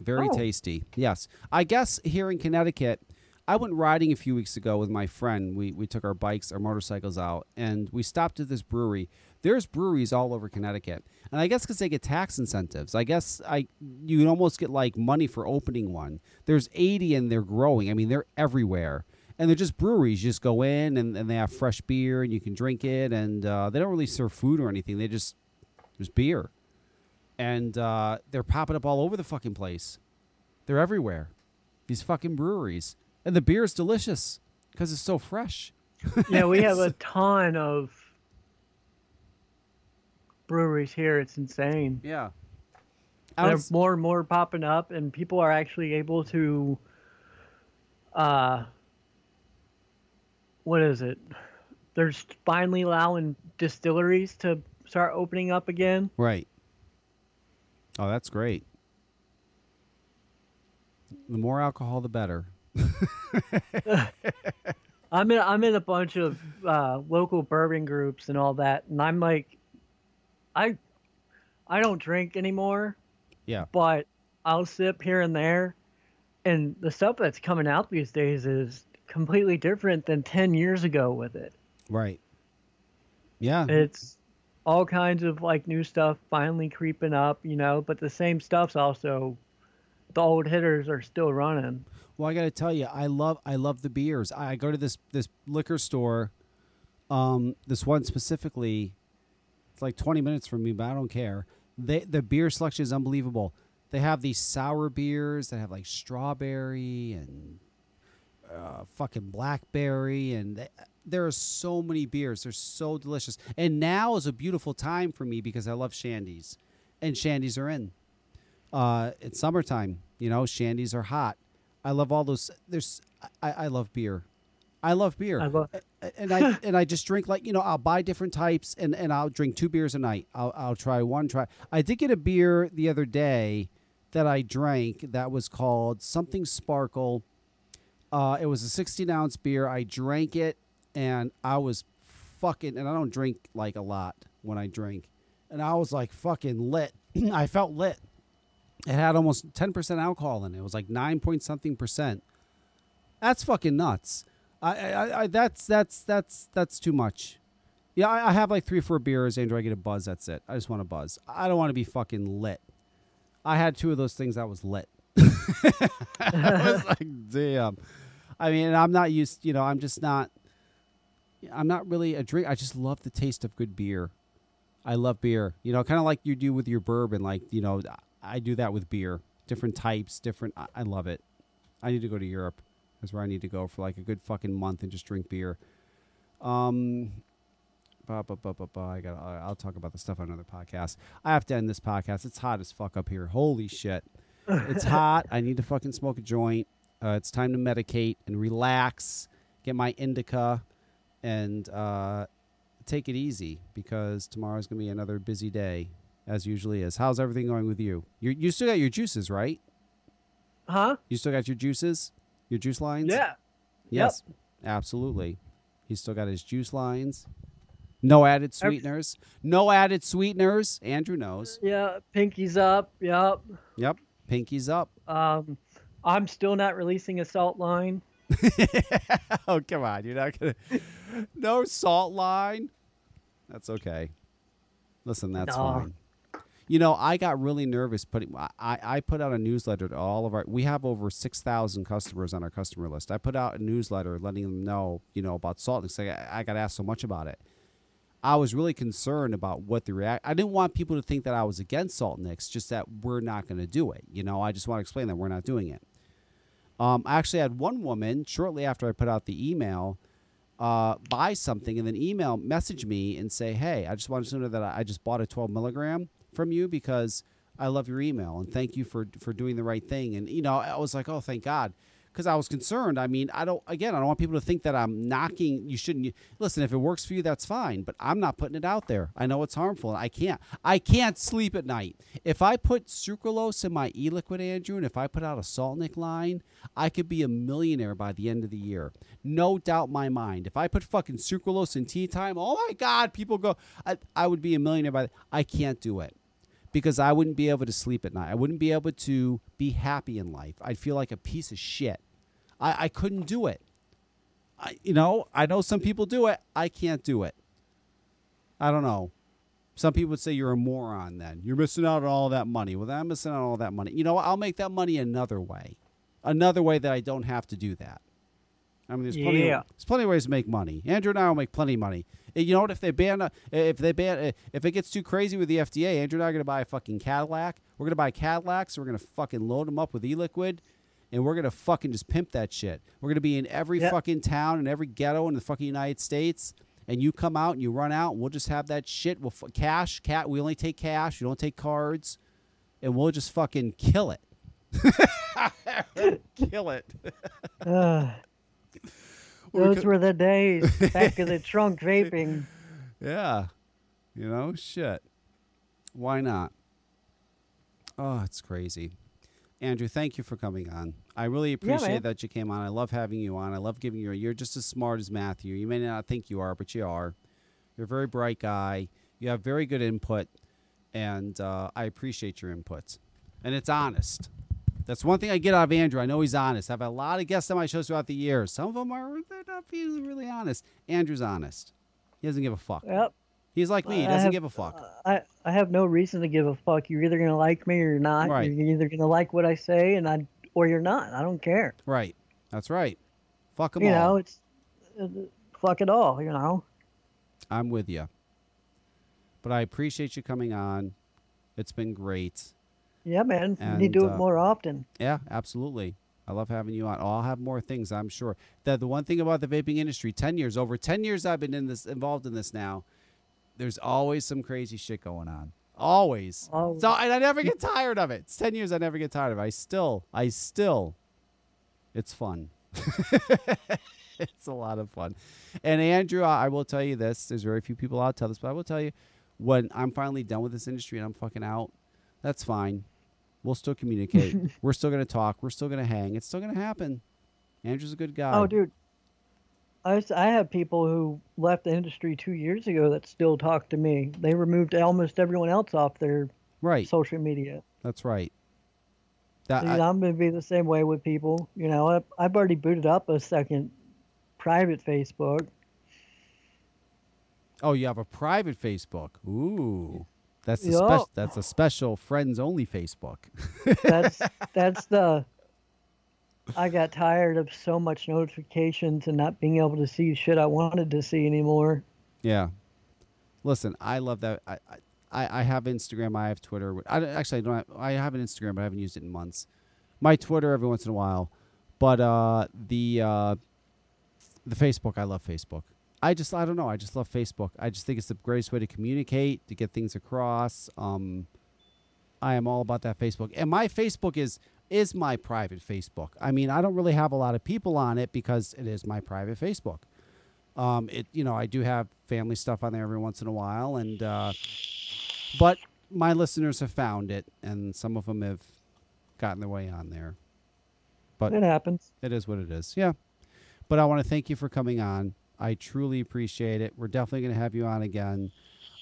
Very Oh. tasty. Yes. I guess here in Connecticut, I went riding a few weeks ago with my friend. We, we took our bikes, our motorcycles out, and we stopped at this brewery. There's breweries all over Connecticut. And I guess because they get tax incentives. I guess I you can almost get like money for opening one. There's 80 and they're growing. I mean, they're everywhere. And they're just breweries. You just go in and, and they have fresh beer and you can drink it. And uh, they don't really serve food or anything. They just, there's beer. And uh, they're popping up all over the fucking place. They're everywhere. These fucking breweries. And the beer is delicious because it's so fresh. yeah, we have a ton of breweries here. It's insane. Yeah. There's more and more popping up, and people are actually able to, uh, what is it? They're finally allowing distilleries to start opening up again. Right. Oh, that's great. The more alcohol, the better. I'm in I'm in a bunch of uh, local bourbon groups and all that, and I'm like, I I don't drink anymore, Yeah. but I'll sip here and there, and the stuff that's coming out these days is completely different than ten years ago with it. Right. Yeah. It's all kinds of like new stuff finally creeping up, you know, but the same stuff's also the old hitters are still running. Well, I got to tell you, I love I love the beers. I go to this this liquor store, um, this one specifically. Like twenty minutes from me, but I don't care. They the beer selection is unbelievable. They have these sour beers that have like strawberry and uh, fucking blackberry, and they, there are so many beers. They're so delicious. And now is a beautiful time for me because I love shandies, and shandies are in. Uh, it's summertime. You know, shandies are hot. I love all those. There's, I, I love beer. I love beer. I love- and I and I just drink like you know I'll buy different types and, and I'll drink two beers a night. I'll I'll try one try. I did get a beer the other day that I drank that was called something sparkle. Uh, it was a 16 ounce beer. I drank it and I was fucking and I don't drink like a lot when I drink, and I was like fucking lit. I felt lit. It had almost 10% alcohol in it. It was like 9 point something percent. That's fucking nuts. I, I, I that's that's that's that's too much. Yeah, I, I have like three or four beers, Andrew. I get a buzz. That's it. I just want a buzz. I don't want to be fucking lit. I had two of those things. I was lit. I was like, damn. I mean, I'm not used. You know, I'm just not. I'm not really a drink. I just love the taste of good beer. I love beer. You know, kind of like you do with your bourbon. Like you know, I do that with beer. Different types, different. I, I love it. I need to go to Europe. That's where I need to go for like a good fucking month and just drink beer. Um, ba, ba, ba, ba, ba, I got. I'll talk about the stuff on another podcast. I have to end this podcast. It's hot as fuck up here. Holy shit! It's hot. I need to fucking smoke a joint. Uh, it's time to medicate and relax. Get my indica, and uh, take it easy because tomorrow's gonna be another busy day, as usually is. How's everything going with you? You you still got your juices, right? Huh? You still got your juices, your juice lines. Yeah. Yes, absolutely. He's still got his juice lines. No added sweeteners. No added sweeteners. Andrew knows. Yeah. Pinkies up. Yep. Yep. Pinky's up. Um, I'm still not releasing a salt line. oh, come on. You're not to. No salt line. That's okay. Listen, that's No. fine. You know, I got really nervous putting. I, I put out a newsletter to all of our. We have over six thousand customers on our customer list. I put out a newsletter letting them know, you know, about salt. Because I, I got asked so much about it. I was really concerned about what the react. I didn't want people to think that I was against salt nicks. Just that we're not going to do it. You know, I just want to explain that we're not doing it. Um, I actually had one woman shortly after I put out the email uh, buy something and then email message me and say, "Hey, I just wanted to know that I just bought a 12 milligram from you because I love your email and thank you for for doing the right thing." And you know, I was like, "Oh, thank God." Because I was concerned. I mean, I don't. Again, I don't want people to think that I'm knocking. You shouldn't. Listen, if it works for you, that's fine. But I'm not putting it out there. I know it's harmful. And I can't. I can't sleep at night. If I put sucralose in my e-liquid, Andrew, and if I put out a salt nick line, I could be a millionaire by the end of the year. No doubt my mind. If I put fucking sucralose in tea time, oh my God, people go. I, I would be a millionaire by. The, I can't do it because I wouldn't be able to sleep at night. I wouldn't be able to be happy in life. I'd feel like a piece of shit. I, I couldn't do it. I, you know, I know some people do it. I can't do it. I don't know. Some people would say you're a moron then. You're missing out on all that money. Well, then I'm missing out on all that money. You know, I'll make that money another way. Another way that I don't have to do that. I mean, there's plenty, Yeah. of, there's plenty of ways to make money. Andrew and I will make plenty of money. You know what? If they ban, if they ban, if it gets too crazy with the FDA, Andrew and I are gonna buy a fucking Cadillac. We're gonna buy Cadillacs. We're gonna fucking load them up with e-liquid, and we're gonna fucking just pimp that shit. We're gonna be in every Yep. fucking town and every ghetto in the fucking United States. And you come out and you run out, and we'll just have that shit. We'll f- cash, cat. We only take cash. We don't take cards, and we'll just fucking kill it. kill it. Uh, those could- were the days. Back of the trunk vaping. Yeah. You know, shit. Why not? Oh, it's crazy. Andrew, thank you for coming on. I really appreciate man. that you came on. I love having you on. I love giving you. A you're just as smart as Matthew. You may not think you are, but you are. You're a very bright guy. You have very good input, and uh, I appreciate your input. And it's honest. That's one thing I get out of Andrew. I know he's honest. I've had a lot of guests on my shows throughout the years. Some of them are they're not being really honest. Andrew's honest. He doesn't give a fuck. Yep. He's like me. He doesn't have- give a fuck. I, I have no reason to give a fuck. You're either gonna like me or you're not. Right. You're either gonna like what I say and I or you're not. I don't care. Right. That's right. Fuck them you all. know, it's uh, fuck it all. You know. I'm with you. But I appreciate you coming on. It's been great. Yeah, man. And, need to do uh, it more often. Yeah, absolutely. I love having you on. Oh, I'll have more things, I'm sure. That the one thing about the vaping industry, 10 years, over 10 years I've been in this involved in this now, there's always some crazy shit going on. Always. Always. So and I never get tired of it. It's 10 years I never get tired of it. I still I still it's fun. it's a lot of fun. And Andrew, I I will tell you this. There's very few people I'll tell this, but I will tell you when I'm finally done with this industry and I'm fucking out, that's fine. We'll still communicate. We're still gonna talk. We're still gonna hang. It's still gonna happen. Andrew's a good guy. Oh, dude. I, I have people who left the industry two years ago that still talk to me. They removed almost everyone else off their Right. social media. That's right. That, Dude, I- I'm gonna be the same way with people. You know, I, I've already booted up a second private Facebook. oh, you have a private Facebook. Ooh. That's a spec- that's a special friends only Facebook. That's that's the. I got tired of so much notifications and not being able to see shit I wanted to see anymore. Yeah. Listen, I love that. I, I, I have Instagram. I have Twitter. I actually I don't. Have, I have an Instagram, but I haven't used it in months. My Twitter every once in a while, but uh, the uh, the Facebook. I love Facebook. I just I don't know. I just love Facebook. I just think it's the greatest way to communicate to get things across. Um, I am all about that Facebook, and my Facebook is is my private Facebook. I mean, I don't really have a lot of people on it because it is my private Facebook. Um, it you know I do have family stuff on there every once in a while, and uh, but my listeners have found it, and some of them have gotten their way on there. But It happens. it is what it is. Yeah. But I want to thank you for coming on. I truly appreciate it. We're definitely going to have you on again.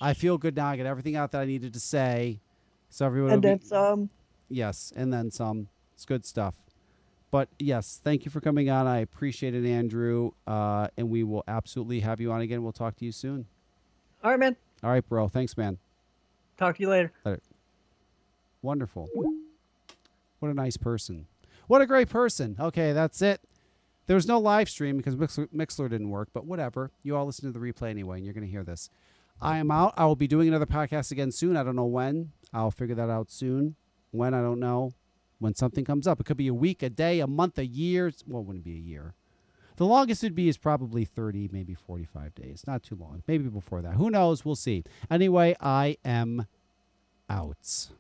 I feel good now. I got everything out that I needed to say. So everyone And will be, that's um yes, and then some. It's good stuff. But yes, thank you for coming on. I appreciate it, Andrew. Uh, and we will absolutely have you on again. We'll talk to you soon. all right, man. All right, bro. Thanks, man. Talk to you later. later. Wonderful. What a nice person. What a great person. Okay, that's it. There was no live stream because Mixlr, Mixlr didn't work, but whatever. You all listen to the replay anyway, and you're going to hear this. I am out. I will be doing another podcast again soon. I don't know when. I'll figure that out soon. When, I don't know. When something comes up. It could be a week, a day, a month, a year. Well, it wouldn't be a year. The longest it'd be is probably 30, maybe 45 days. Not too long. Maybe before that. Who knows? We'll see. Anyway, I am out.